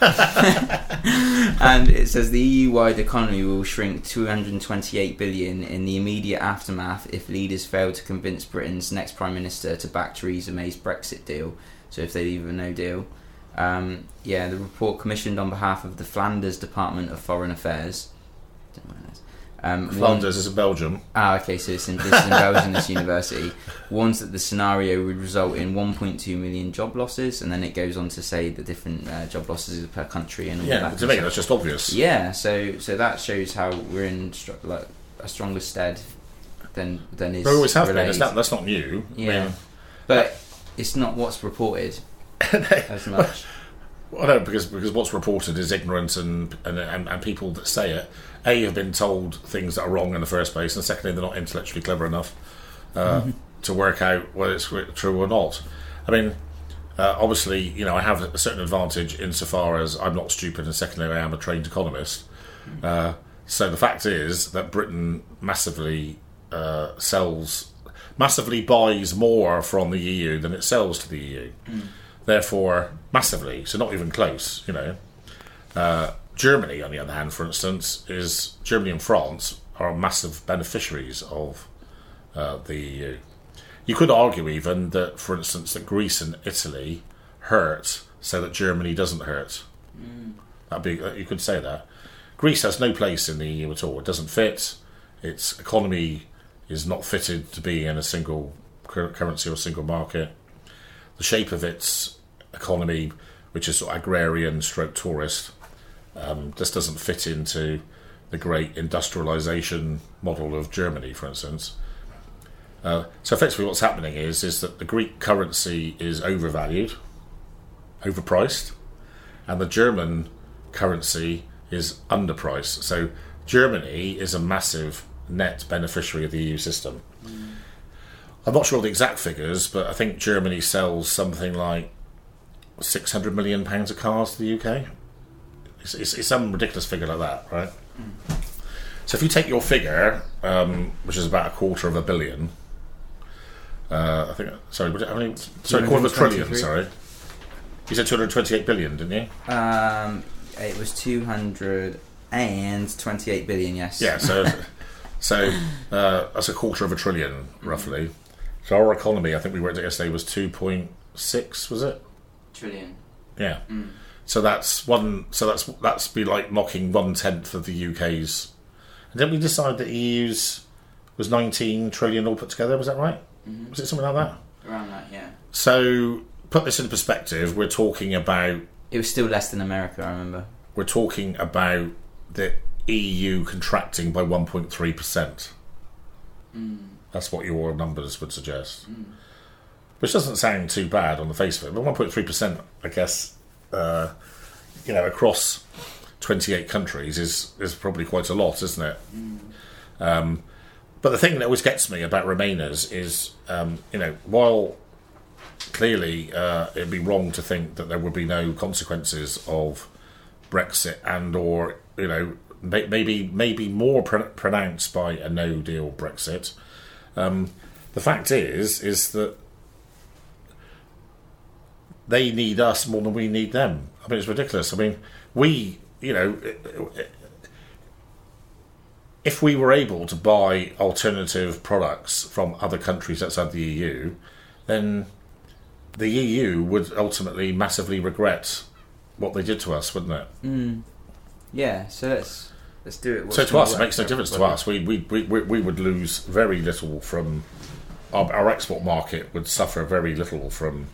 and it says the EU-wide economy will shrink 228 billion in the immediate aftermath if leaders fail to convince Britain's next prime minister to back Theresa May's Brexit deal. So if they leave a no deal, um, yeah, the report commissioned on behalf of the Flanders Department of Foreign Affairs. Don't know what that is. Um, Flanders is in Belgium. Ah, okay, so it's in, this is in Belgium, this university, warns that the scenario would result in 1.2 million job losses, and then it goes on to say the different uh, job losses per country and all Yeah, that. to me that's just obvious. Yeah, so so that shows how we're in str- like a stronger stead than than is We always have been. that's not new. I Yeah. mean, but it's not what's reported as much. Well, no, because because what's reported is ignorance and, and and and people that say it a have been told things that are wrong in the first place, and secondly they're not intellectually clever enough uh, to work out whether it's true or not. I mean, uh, obviously, you know, I have a certain advantage insofar as I'm not stupid, and secondly, I am a trained economist. Uh, so the fact is that Britain massively uh, sells, massively buys more from the EU than it sells to the EU therefore massively. So not even close, you know. Uh, Germany, on the other hand, for instance, is Germany and France are massive beneficiaries of uh, the EU. You could argue even that, for instance, that Greece and Italy hurt so that Germany doesn't hurt. That'd be uh, you could say that. Greece has no place in the EU at all. It doesn't fit. Its economy is not fitted to be in a single currency or single market. The shape of its economy, which is sort of agrarian stroke tourist, um, just doesn't fit into the great industrialization model of Germany, for instance. Uh, so effectively, what's happening is is that the Greek currency is overvalued, overpriced, and the German currency is underpriced. So Germany is a massive net beneficiary of the EU system. I'm not sure the exact figures, but I think Germany sells something like 600 million pounds of cars to the UK. It's, it's, it's some ridiculous figure like that, right? So if you take your figure, um, which is about a quarter of a billion, uh, I think, sorry, how many, sorry, quarter of a trillion, sorry. You said 228 billion, didn't you? Um, it was 228 billion, yes. Yeah, so So uh, that's a quarter of a trillion, roughly. So our economy, I think we worked out yesterday, was two point six. Was it? Trillion. Yeah. So that's one. So that's that's be like mocking one tenth of the UK's. And didn't we decide that EU's was nineteen trillion all put together? Was that right? Mm-hmm. Was it something like that? Around that, yeah. So put this into perspective. We're talking about It was still less than America, I remember. we're talking about the EU contracting by 1.3%. Mm. That's what your numbers would suggest. Mm. Which doesn't sound too bad on the face of it, but 1.3%, I guess, uh, you know, across 28 countries is, is probably quite a lot, isn't it? Um, but the thing that always gets me about Remainers is, um, you know, while clearly uh, it'd be wrong to think that there would be no consequences of Brexit and or you know maybe maybe more pr- pronounced by a no deal Brexit. Um, the fact is is that they need us more than we need them. I mean, it's ridiculous. I mean, we you know. If we were able to buy alternative products from other countries outside the EU, then the EU would ultimately massively regret what they did to us, wouldn't it? Mm. Yeah, so let's let's do it. So to us, it makes no difference to us. We we, we, we we would lose very little from our, our export market would suffer very little from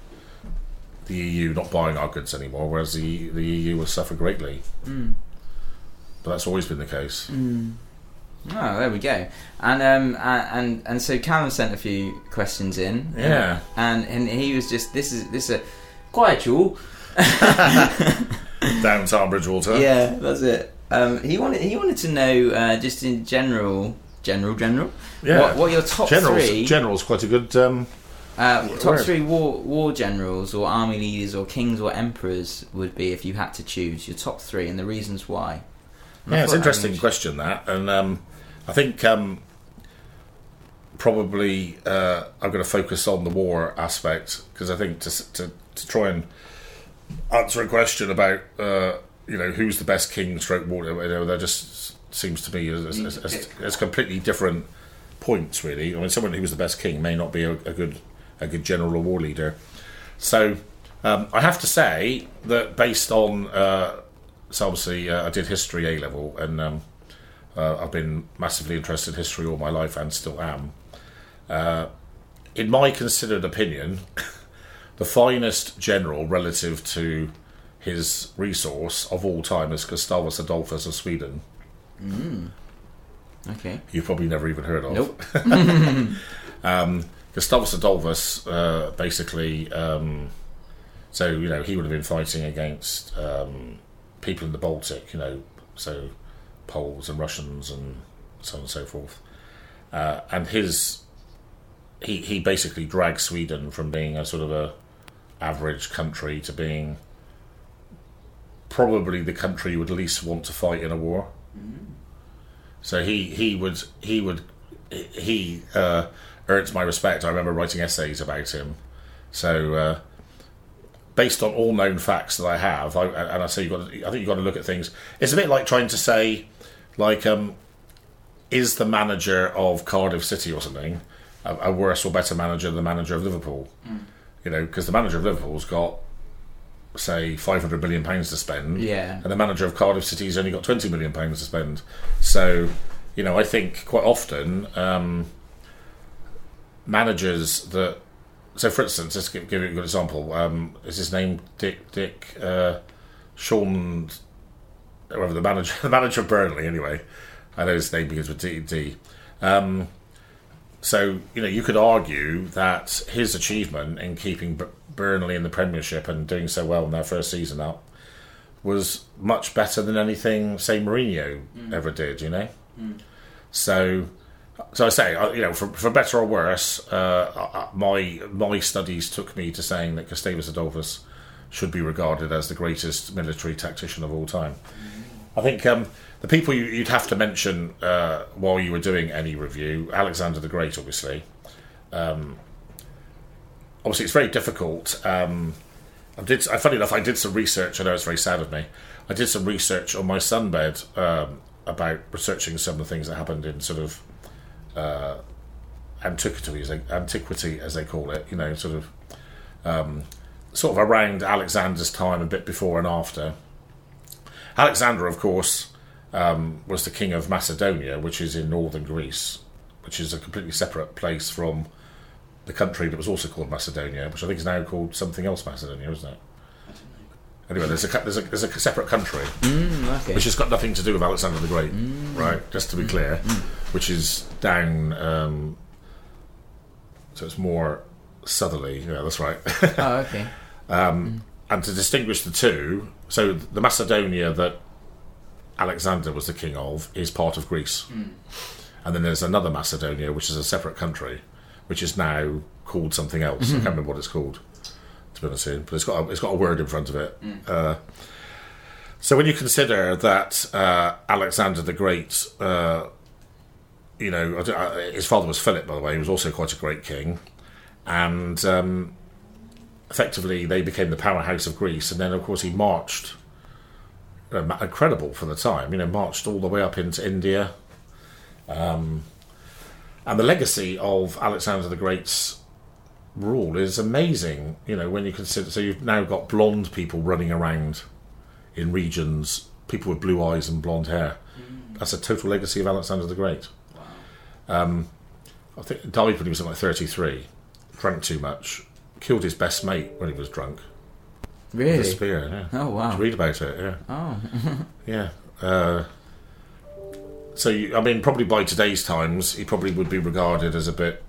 the EU not buying our goods anymore, whereas the the EU will suffer greatly. But that's always been the case. Oh, there we go. And um and and, and so Callum sent a few questions in. Yeah. And and he was just this is this is a quiet jewel. Downtown Bridgewater. Yeah, that's it. Um, he wanted he wanted to know uh, just in general, general, general. Yeah. What, what your top General's, three, General's quite a good. Um, uh, top three war war generals or army leaders or kings or emperors would be if you had to choose your top three and the reasons why. And Yeah, it's an was interesting question that, and um, I think um, probably uh, I'm going to focus on the war aspect because I think to, to to try and answer a question about uh, you know who's the best king stroke war, you know, that just seems to me as, as, as, as completely different points really. I mean, someone who was the best king may not be a, a good a good general or war leader. So um, I have to say that based on uh, so obviously uh, I did history A level, and um, uh, I've been massively interested in history all my life, and still am. Uh, in my considered opinion, the finest general relative to his resource of all time is Gustavus Adolphus of Sweden. Okay. You've probably never even heard of. Nope. um, Gustavus Adolphus, uh, basically, um, so you know he would have been fighting against um, people in the Baltic, you know, so Poles and Russians and so on and so forth. Uh, and his he he basically dragged Sweden from being a sort of a average country to being probably the country you would least want to fight in a war. So he he would he would he uh, earns my respect. I remember writing essays about him. So uh, based on all known facts that I have, I, and I say you got to, I think you've got to look at things. It's a bit like trying to say, like, um, is the manager of Cardiff City or something a, a worse or better manager than the manager of Liverpool? You know, because the manager of Liverpool's got say 500 million pounds to spend Yeah. and the manager of Cardiff City's only got 20 million pounds to spend so you know I think quite often um, managers that so for instance let's give, give you a good example. Um, is his name Dick Dick uh, Sean whatever the manager the manager of Burnley anyway. I know his name begins with D D. Um, so you know you could argue that his achievement in keeping Burnley in the Premiership and doing so well in their first season up was much better than anything say Mourinho ever did. You know, so so I say uh, you know for, for better or worse, uh, uh, my my studies took me to saying that Gustavus Adolphus should be regarded as the greatest military tactician of all time. I think um, the people you, you'd have to mention uh, while you were doing any review, Alexander the Great, obviously. Um, obviously, it's very difficult. Um, I did. Funny enough, I did some research. I know it's very sad of me. I did some research on my sunbed um, about researching some of the things that happened in sort of uh, antiquity, as they, antiquity as they call it. You know, sort of um, sort of around Alexander's time, a bit before and after. Alexander, of course, um, was the king of Macedonia, which is in northern Greece, which is a completely separate place from the country that was also called Macedonia, which I think is now called something else Macedonia, isn't it? Anyway, there's a there's a, there's a separate country Mm, okay. which has got nothing to do with Alexander the Great, Mm. right? Just to be clear, which is down. Um, so it's more southerly. Yeah, that's right. oh, okay. and to distinguish the two, so the Macedonia that Alexander was the king of is part of Greece, and then there's another Macedonia, which is a separate country, which is now called something else. I can't remember what it's called, to be honest, but it's got a, it's got a word in front of it. Uh, so when you consider that uh, Alexander the Great, uh, you know, uh, his father was Philip, by the way, he was also quite a great king, and um, effectively they became the powerhouse of Greece, and then of course he marched. ma- Incredible for the time, you know, marched all the way up into India, um, and the legacy of Alexander the Great's rule is amazing. You know, when you consider, so you've now got blonde people running around in regions, people with blue eyes and blonde hair. That's a total legacy of Alexander the Great. Um, I think died when he was like thirty-three, drank too much, killed his best mate when he was drunk. with a Really? spear. Yeah. Oh wow. Read about it. Yeah. Oh. Yeah. Uh, so, you, I mean, probably by today's times, he probably would be regarded as a bit,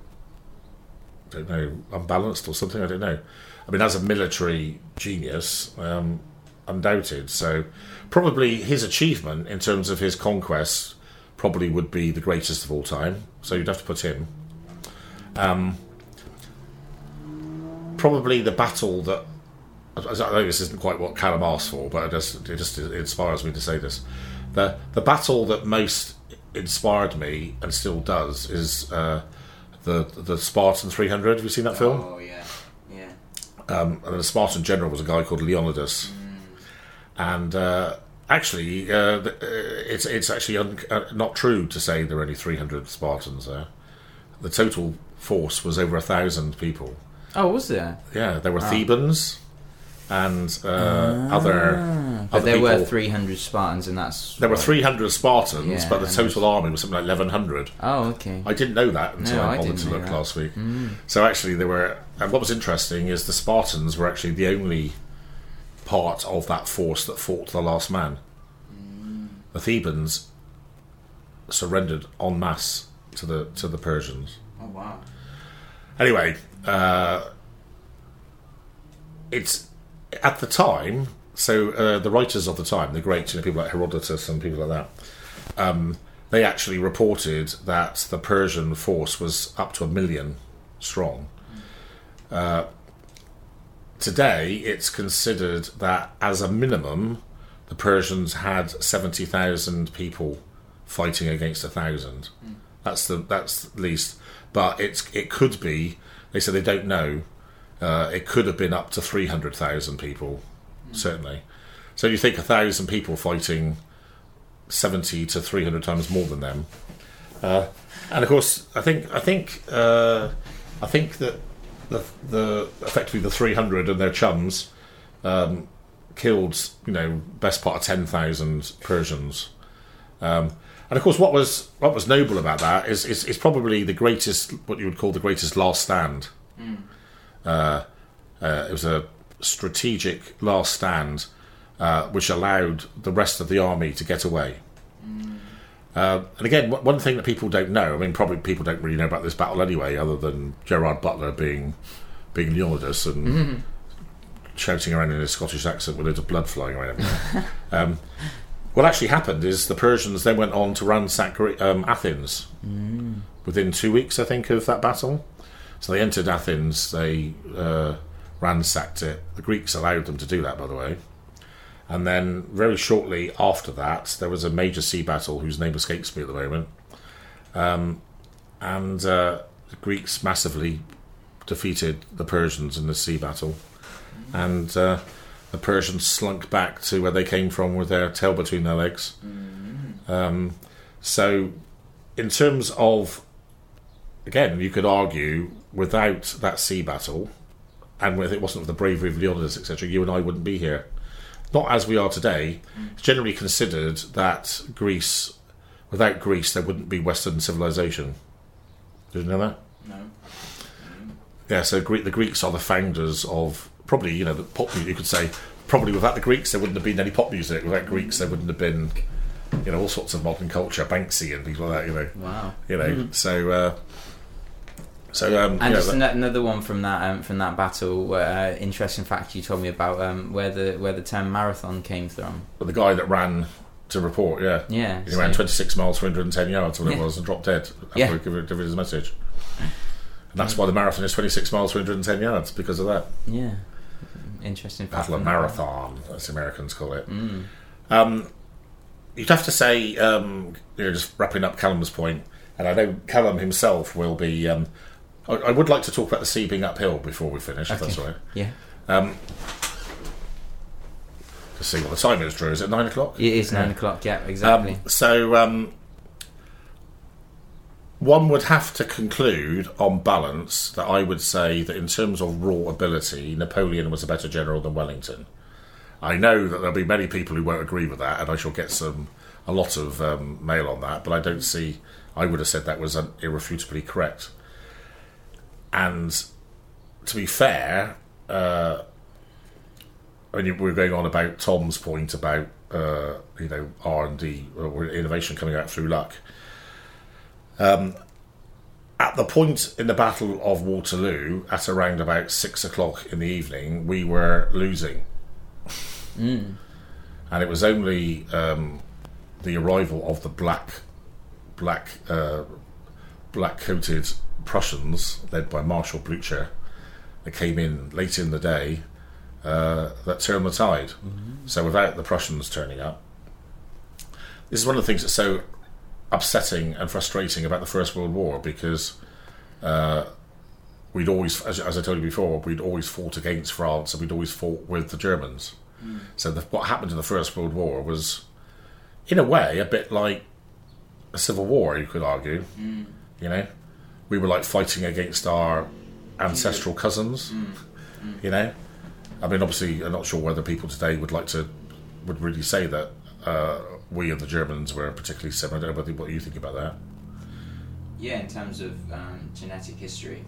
don't know, unbalanced or something. I don't know. I mean, as a military genius, um, undoubted. So, probably his achievement in terms of his conquests probably would be the greatest of all time. So, you'd have to put him. Um, probably the battle that I know this isn't quite what Callum asked for, but it just it just inspires me to say this. The the battle that most inspired me and still does is uh, the the Spartan 300. Have you seen that film? Oh yeah. Yeah. Um, and the Spartan general was a guy called Leonidas, and uh, actually, uh, uh, it's it's actually un- uh, not true to say there are only 300 Spartans there. The total force was over a thousand people. Oh, was there? Yeah, there were Thebans and uh, other But there people. were 300 Spartans, and that's. there were 300 Spartans, Yeah, but the total army was something like 1100. Oh, okay. I didn't know that until No, I bothered to look that. Mm. last week. So actually, there were. And what was interesting is the Spartans were actually the only part of that force that fought to the last man. Mm. The Thebans surrendered en masse to the to the Persians. Oh wow. Anyway, uh, it's at the time. So uh, the writers of the time, the great you know, people like Herodotus and people like that, um, they actually reported that the Persian force was up to a million strong. Uh, today, it's considered that as a minimum, the Persians had seventy thousand people fighting against a thousand. That's the that's the least, but it's it could be. They said they don't know. Uh, it could have been up to three hundred thousand people, certainly. So you think a thousand people fighting seventy to three hundred times more than them, uh, and of course, I think I think uh, I think that the the effectively the three hundred and their chums um, killed you know best part of ten thousand Persians. Um, and of course, what was what was noble about that is, is is probably the greatest, what you would call the greatest last stand. Uh, uh, it was a strategic last stand, uh, which allowed the rest of the army to get away. Uh, and again, one- one thing that people don't know, I mean, probably people don't really know about this battle anyway, other than Gerard Butler being being Leonidas and shouting around in a Scottish accent with loads of blood flying around everywhere. um, what actually happened is the Persians then went on to ransack um, Athens within two weeks, I think, of that battle. So they entered Athens, they uh, ransacked it. The Greeks allowed them to do that, by the way. And then, very shortly after that, there was a major sea battle whose name escapes me at the moment. Um, and uh, the Greeks massively defeated the Persians in the sea battle. And uh, the Persians slunk back to where they came from with their tail between their legs. Um, so, in terms of again, you could argue without that sea battle, and if it wasn't for the bravery of Leonidas, etc., you and I wouldn't be here. Not as we are today. It's generally considered that Greece, without Greece, there wouldn't be Western civilization. Did you know that? No. Yeah, so Gre- the Greeks are the founders of probably, you know, the pop music. You could say probably without the Greeks, there wouldn't have been any pop music. Without Greeks, there wouldn't have been, you know, all sorts of modern culture, Banksy and people like that. You know, Wow. you know. So, uh, so um, And know, just that- another one from that um, from that battle. Uh, interesting fact you told me about um, where the where the term marathon came from. the guy that ran to report, yeah, Yeah. he so- ran 26 miles, 310 yards, what it was, and dropped dead after Yeah. gave his message. And that's why the marathon is 26 miles, 310 yards because of that. yeah. Interesting fact. Battle of. Marathon, as Americans call it. Mm. Um, you'd have to say, um, you know, just wrapping up Callum's point, and I know Callum himself will be. Um, I, I would like to talk about the sea being uphill before we finish, if Okay. that's all right. Yeah. Um, to see what the time is, Drew. Is it nine o'clock? It is nine Yeah. o'clock. Yeah. Exactly. Um, so um, one would have to conclude, on balance, that I would say that in terms of raw ability, Napoleon was a better general than Wellington. I know that there'll be many people who won't agree with that, and I shall get some a lot of um, mail on that. But I don't see. I would have said that was irrefutably correct. And to be fair, uh, we're going on about Tom's point about uh, you know R and D or innovation coming out through luck. Um, at the point in the Battle of Waterloo, at around about six o'clock in the evening, we were losing, Mm. and it was only um, the arrival of the black, black, uh, black-coated Prussians, led by Marshal Blucher, that came in late in the day, uh, that turned the tide. So without the Prussians turning up, this is one of the things that's so upsetting and frustrating about the First World War because uh, we'd always, as, as I told you before, we'd always fought against France and we'd always fought with the Germans. So the, what happened in the First World War was, in a way, a bit like a civil war. You could argue, you know, we were like fighting against our ancestral cousins. You know, I mean, obviously, I'm not sure whether people today would like to would really say that uh, we and the Germans were particularly similar. I don't know what you think about that. Yeah. In terms of um, genetic history.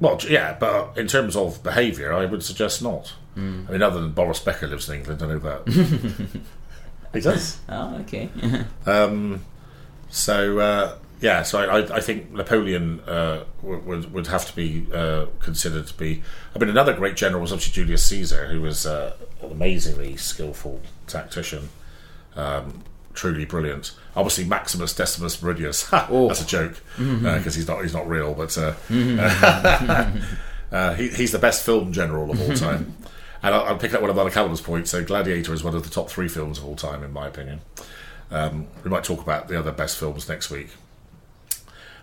Well, yeah, but in terms of behaviour, I would suggest not. I mean, other than Boris Becker lives in England, I know that. he does. Oh, okay. Um, so uh, yeah, so I, I, think Napoleon uh, would, would have to be uh, considered to be. I mean, another great general was obviously Julius Caesar, who was uh, an amazingly skillful tactician, um, truly brilliant. Obviously, Maximus Decimus Meridius. Oh. That's a joke because he's not he's not real, but uh, uh, he, he's the best film general of all time. And I'll, I'll pick up one of Anna Callum's points. So, Gladiator is one of the top three films of all time, in my opinion. Um, we might talk about the other best films next week.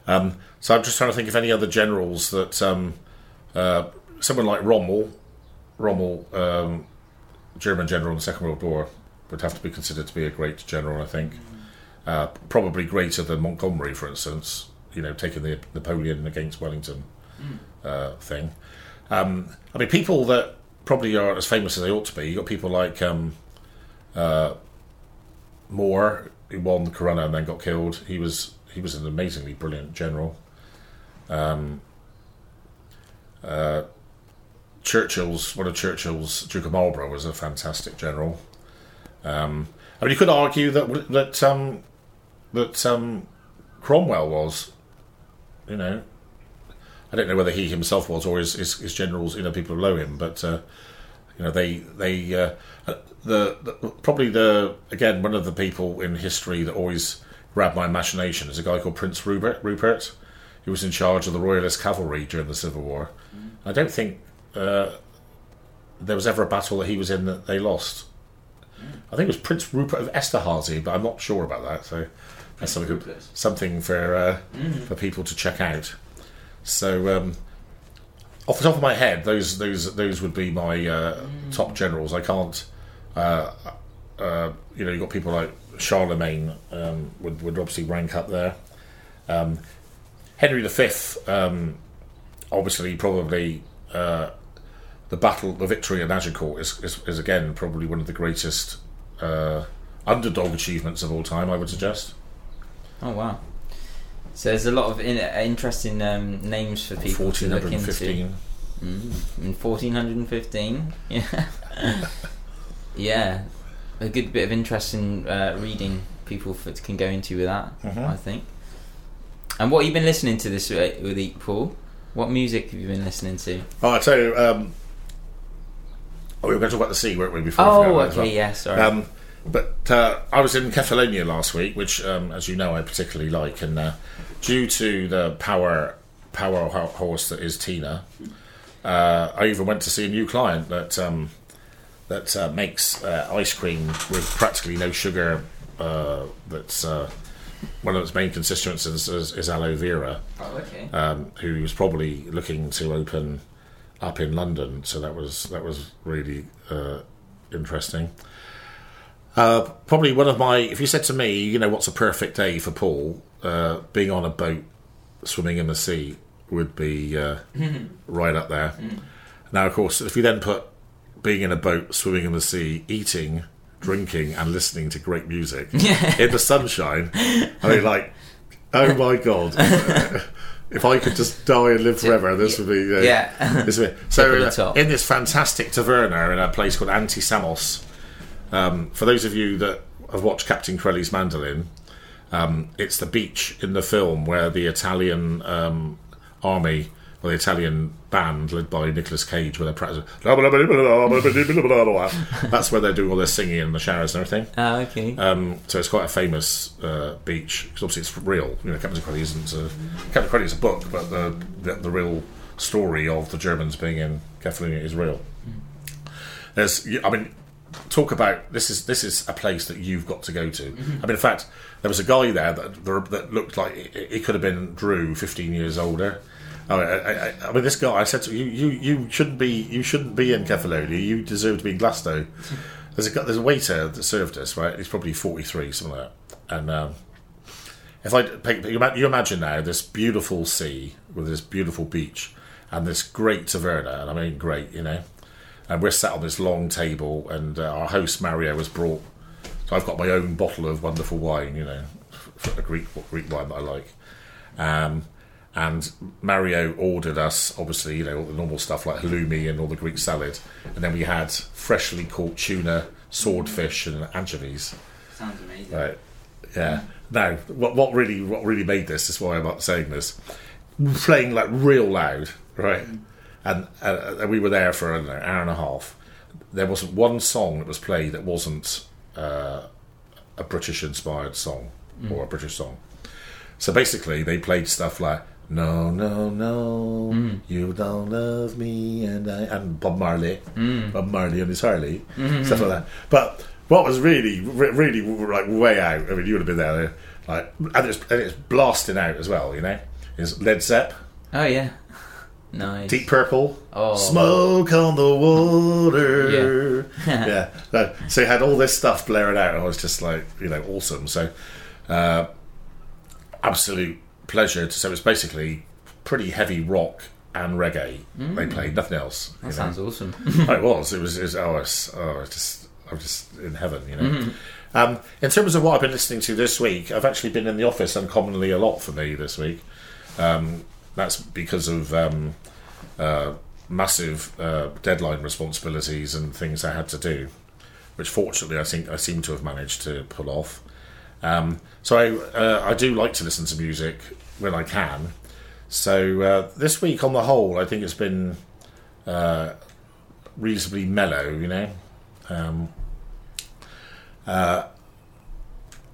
Um, so I'm just trying to think of any other generals that um, uh, someone like Rommel, Rommel, um, German general in the Second World War, would have to be considered to be a great general. I think uh, probably greater than Montgomery, for instance. You know, taking the Napoleon against Wellington uh, thing. Um, I mean, people that probably are as famous as they ought to be. You've got people like um, uh, Moore, who won the Corunna and then got killed. He was he was an amazingly brilliant general. Um, uh, Churchill's one of Churchill's Duke of Marlborough was a fantastic general. Um, I mean, you could argue that that um, that um, Cromwell was, you know, I don't know whether he himself was or his, his, his generals, you know, people below him, but uh, you know, they they uh, the, the probably the again one of the people in history that always grabbed my imagination is a guy called Prince Rupert. Rupert, who was in charge of the Royalist cavalry during the Civil War. I don't think uh, there was ever a battle that he was in that they lost. I think it was Prince Rupert of Esterhazy, but I'm not sure about that. So that's something something for uh, for people to check out. So, um, off the top of my head, those those those would be my uh, top generals. I can't, uh, uh, you know, you have got people like Charlemagne um, would would obviously rank up there. Um, Henry V, um, obviously, probably uh, the battle, the victory at Agincourt is, is, is again probably one of the greatest uh, underdog achievements of all time. I would suggest. Oh wow! So there's a lot of in, interesting um, names for people to look into. 1415. Mm, in 1415, yeah, yeah, a good bit of interesting uh, reading people for, can go into with that. Mhm. I think. And what have you been listening to this uh, week, Paul? What music have you been listening to? Oh, I tell you, um, oh, we were going to talk about the sea, weren't we? Before Oh, okay, well. yeah, sorry. Um, but uh, I was in Kefalonia last week, which, um, as you know, I particularly like, and uh, due to the power power horse that is Tina, uh, I even went to see a new client that um, that uh, makes uh, ice cream with practically no sugar. Uh, that's uh, one of its main constituents is, is, is aloe vera oh, okay. um, who was probably looking to open up in London. So that was that was really uh, interesting. Uh, probably one of my. If you said to me, you know, what's a perfect day for Paul? Uh, being on a boat, swimming in the sea would be uh, right up there. Now, of course, if you then put being in a boat, swimming in the sea, eating, drinking, and listening to great music in the sunshine, I mean, like, oh my god. If I could just die and live forever, this would be uh, Yeah. this would be. So uh, in this fantastic taverna in a place called Antisamos, um, for those of you that have watched Captain Corelli's Mandolin, um, it's the beach in the film where the Italian um, army, or the Italian band led by Nicolas Cage, where they're practicing. That's where they're doing all their singing in the showers and everything. Ah, okay. Um, so it's quite a famous uh, beach because obviously it's real. You know, Captain Corelli isn't a Captain Corelli is a book, but the, the the real story of the Germans being in Kefalonia is real. There's, I mean, talk about this is this is a place that you've got to go to. I mean, in fact, there was a guy there that that looked like he he could have been Drew, fifteen years older. I mean, I, I, I mean, this guy. I said to you, you, you shouldn't be, you shouldn't be in Kefalonia. You deserve to be in Glasgow. There's a there's a waiter that served us, right? He's probably forty three, something like that. And um, if I pick, you imagine now this beautiful sea with this beautiful beach and this great taverna, and I mean great, you know. And we're sat on this long table, and uh, our host Mario has brought. So I've got my own bottle of wonderful wine, you know, a Greek Greek wine that I like. Um, and Mario ordered us, obviously, you know, all the normal stuff like halloumi and all the Greek salad, and then we had freshly caught tuna, swordfish, and anchovies. Sounds amazing. Right. Yeah. Now, what what really what really made this is why I'm not saying this. Playing like real loud, right? And, uh, and we were there for I don't know, an hour and a half. There wasn't one song that was played that wasn't uh, a British inspired song or a British song. So basically, they played stuff like "No, no, no, mm. you don't love me," and I, and Bob Marley, mm. Bob Marley and his Harley, mm-hmm. stuff like that. But what was really, really like way out. I mean, you would have been there, like, and it's and it's blasting out as well. You know, is Led Zepp, Oh yeah. Nice. Deep Purple, Oh. Smoke on the Water. Yeah. yeah. No, so you had all this stuff blaring out, and I was just like, you know, awesome. So, uh, absolute pleasure. To, so it's basically pretty heavy rock and reggae. They played nothing else. That know. sounds awesome. Oh, it was. It was. It was oh, it's, oh, it's just. I'm just in heaven, you know. Um, in terms of what I've been listening to this week, I've actually been in the office uncommonly a lot for me this week. Um, that's because of um, uh, massive uh, deadline responsibilities and things I had to do, which fortunately I think I seem to have managed to pull off. Um, so I, uh, I do like to listen to music when I can. So uh, this week, on the whole, I think it's been uh, reasonably mellow, you know. Um, uh,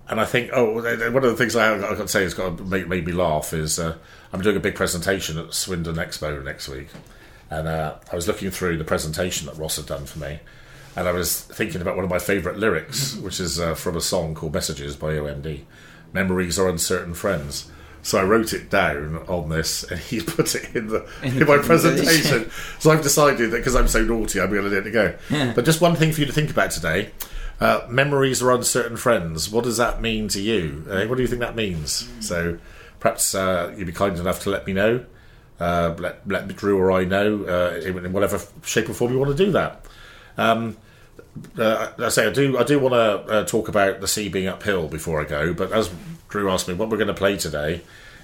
and I think, oh, one of the things I have, got to say has got to make, made me laugh is uh, I'm doing a big presentation at Swindon Expo next week, and uh, I was looking through the presentation that Ross had done for me, and I was thinking about one of my favourite lyrics, which is uh, from a song called "Messages" by OMD. Memories are uncertain friends. So I wrote it down on this, and he put it in the in, my presentation. so I've decided that because I'm so naughty, I'm going to let it go. Yeah. But just one thing for you to think about today: uh, memories are uncertain friends. What does that mean to you? Eh? What do you think that means? So perhaps uh, you'd be kind enough to let me know. Uh, let let Drew or I know uh, in whatever shape or form you want to do that. Um, uh, I say I do. I do want to uh, talk about the sea being uphill before I go. But as Drew asked me, what we're going to play today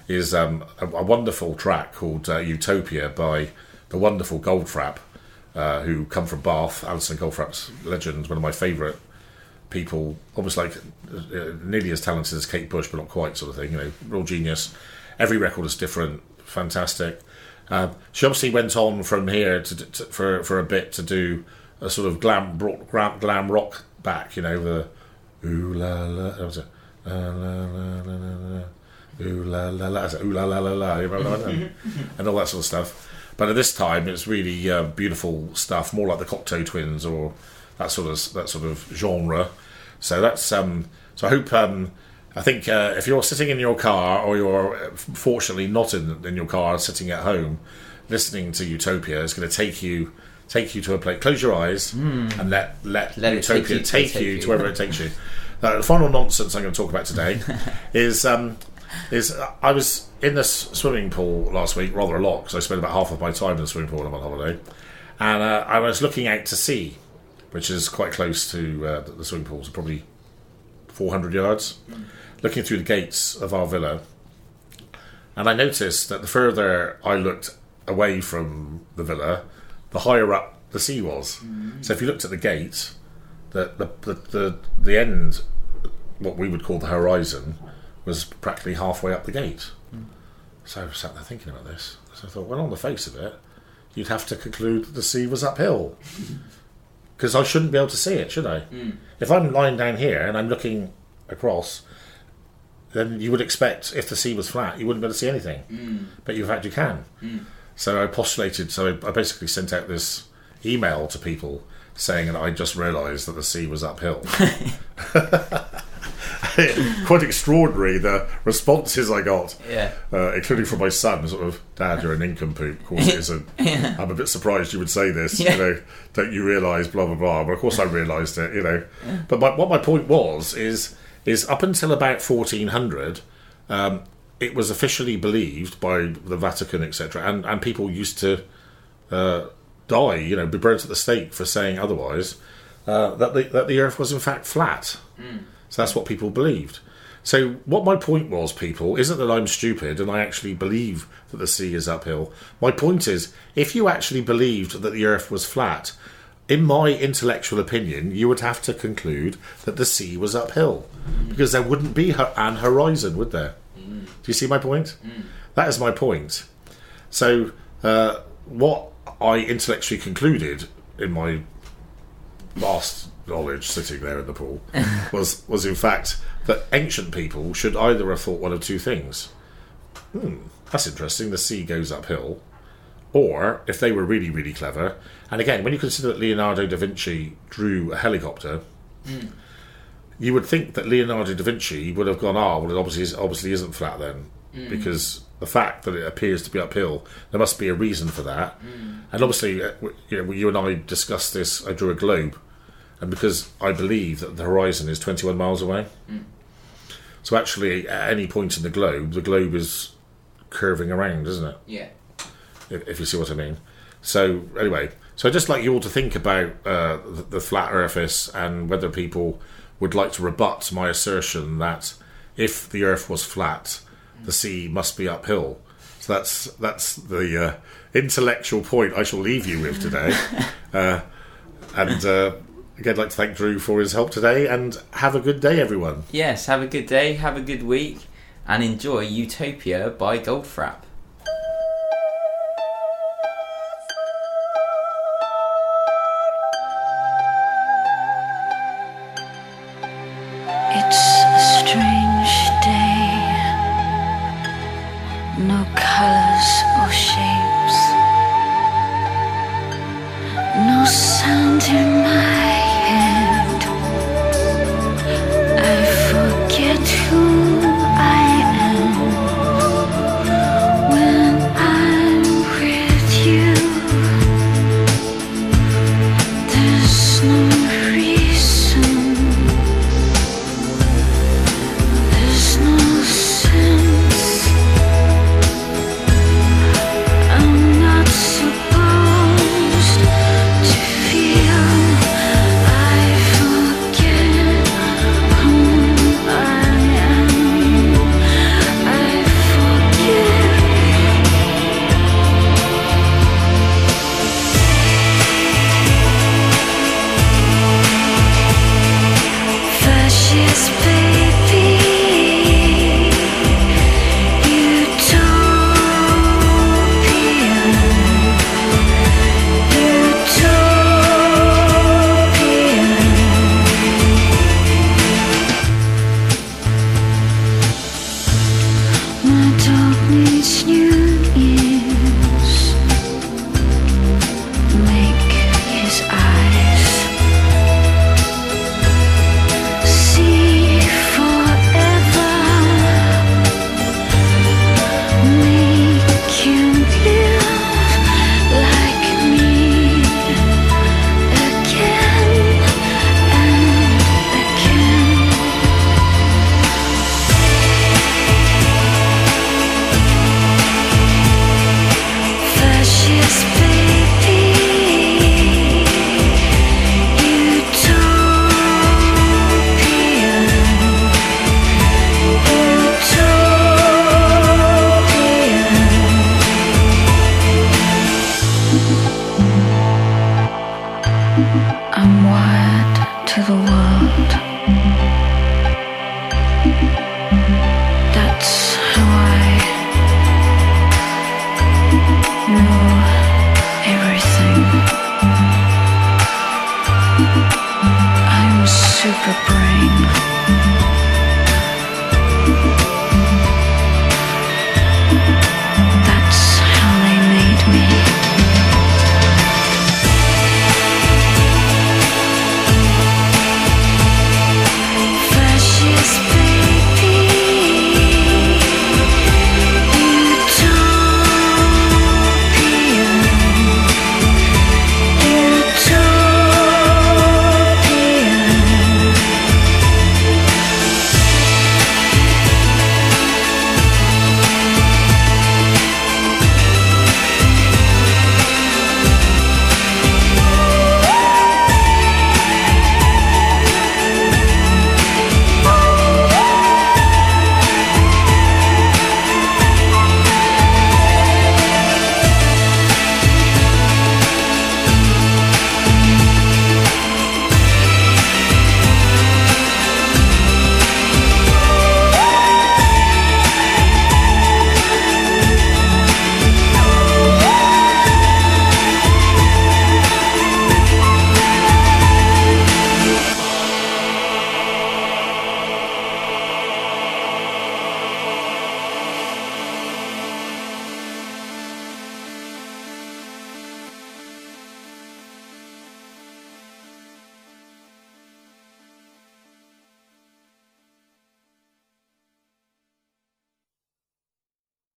is um, a, a, wonderful track called uh, Utopia by the wonderful Goldfrapp, uh, who come from Bath. Alison Goldfrapp's legend, one of my favourite people, almost like uh, nearly as talented as Kate Bush, but not quite, sort of thing. You know, real genius. Every record is different, fantastic. Uh, she obviously went on from here to, to, for for a bit to do a sort of glam glam, glam rock back, you know, the ooh la la, that was a la la la la la, ooh la la la, ooh la la la la, and all that sort of stuff. But at this time, it's really uh, beautiful stuff, more like the Cocteau Twins or that sort of that sort of genre. So that's um. So I hope um. I think uh, if you're sitting in your car or you're uh, fortunately not in in your car, sitting at home, listening to Utopia, it's going to take you take you to a place. Close your eyes mm. and let let, let Utopia take, take, take, you, to wherever it takes you. Uh, the final nonsense I'm going to talk about today is um, is uh, I was in this swimming pool last week rather a lot because I spent about half of my time in the swimming pool when I'm on holiday, and uh, I was looking out to sea, which is quite close to uh, the swimming pools, probably 400 yards, mm. looking through the gates of our villa, and I noticed that the further I looked away from the villa, the higher up the sea was. Mm. So if you looked at the gate, the the, the the the end, what we would call the horizon, was practically halfway up the gate. Mm. So I sat there thinking about this. So I thought, well, on the face of it, you'd have to conclude that the sea was uphill. Because I shouldn't be able to see it, should I? Mm. If I'm lying down here and I'm looking across, then you would expect if the sea was flat, you wouldn't be able to see anything. Mm. But in fact, you can. So I postulated, so I basically sent out this email to people saying that I just realised that the sea was uphill. Quite extraordinary the responses I got, yeah. uh, including from my son. Sort of, Dad, you're an nincompoop. Of course, it is. A, yeah. I'm a bit surprised you would say this. Yeah. You know, don't you realise? Blah blah blah. But of course, I realised it. You know, but my, what my point was is is up until about 1400. Um, it was officially believed by the Vatican, etc., and and people used to uh, die, you know, be burnt at the stake for saying otherwise. Uh, that the that the Earth was in fact flat. Mm. So that's what people believed. So what my point was, people, isn't that I'm stupid and I actually believe that the sea is uphill. My point is, if you actually believed that the Earth was flat, in my intellectual opinion, you would have to conclude that the sea was uphill, because there wouldn't be an horizon, would there? Do you see my point? Mm. That is my point. So, uh, what I intellectually concluded in my vast knowledge sitting there in the pool was was in fact that ancient people should either have thought one of two things. Hmm, that's interesting. The sea goes uphill. Or if they were really, really clever, and again, when you consider that Leonardo da Vinci drew a helicopter, mm you would think that Leonardo da Vinci would have gone, ah, oh, well, it obviously, obviously isn't flat then, mm. because the fact that it appears to be uphill, there must be a reason for that. Mm. And obviously, uh, you know, you and I discussed this. I drew a globe, and because I believe that the horizon is 21 miles away, mm. so actually, at any point in the globe, the globe is curving around, isn't it? Yeah. If, if you see what I mean. So anyway, so I'd just like you all to think about uh, the, the flat Earth and whether people would like to rebut my assertion that if the Earth was flat, the sea must be uphill. So that's that's the uh, intellectual point I shall leave you with today. uh, and uh, again, I'd like to thank Drew for his help today. And have a good day, everyone. Yes, have a good day, have a good week, and enjoy Utopia by Goldfrapp.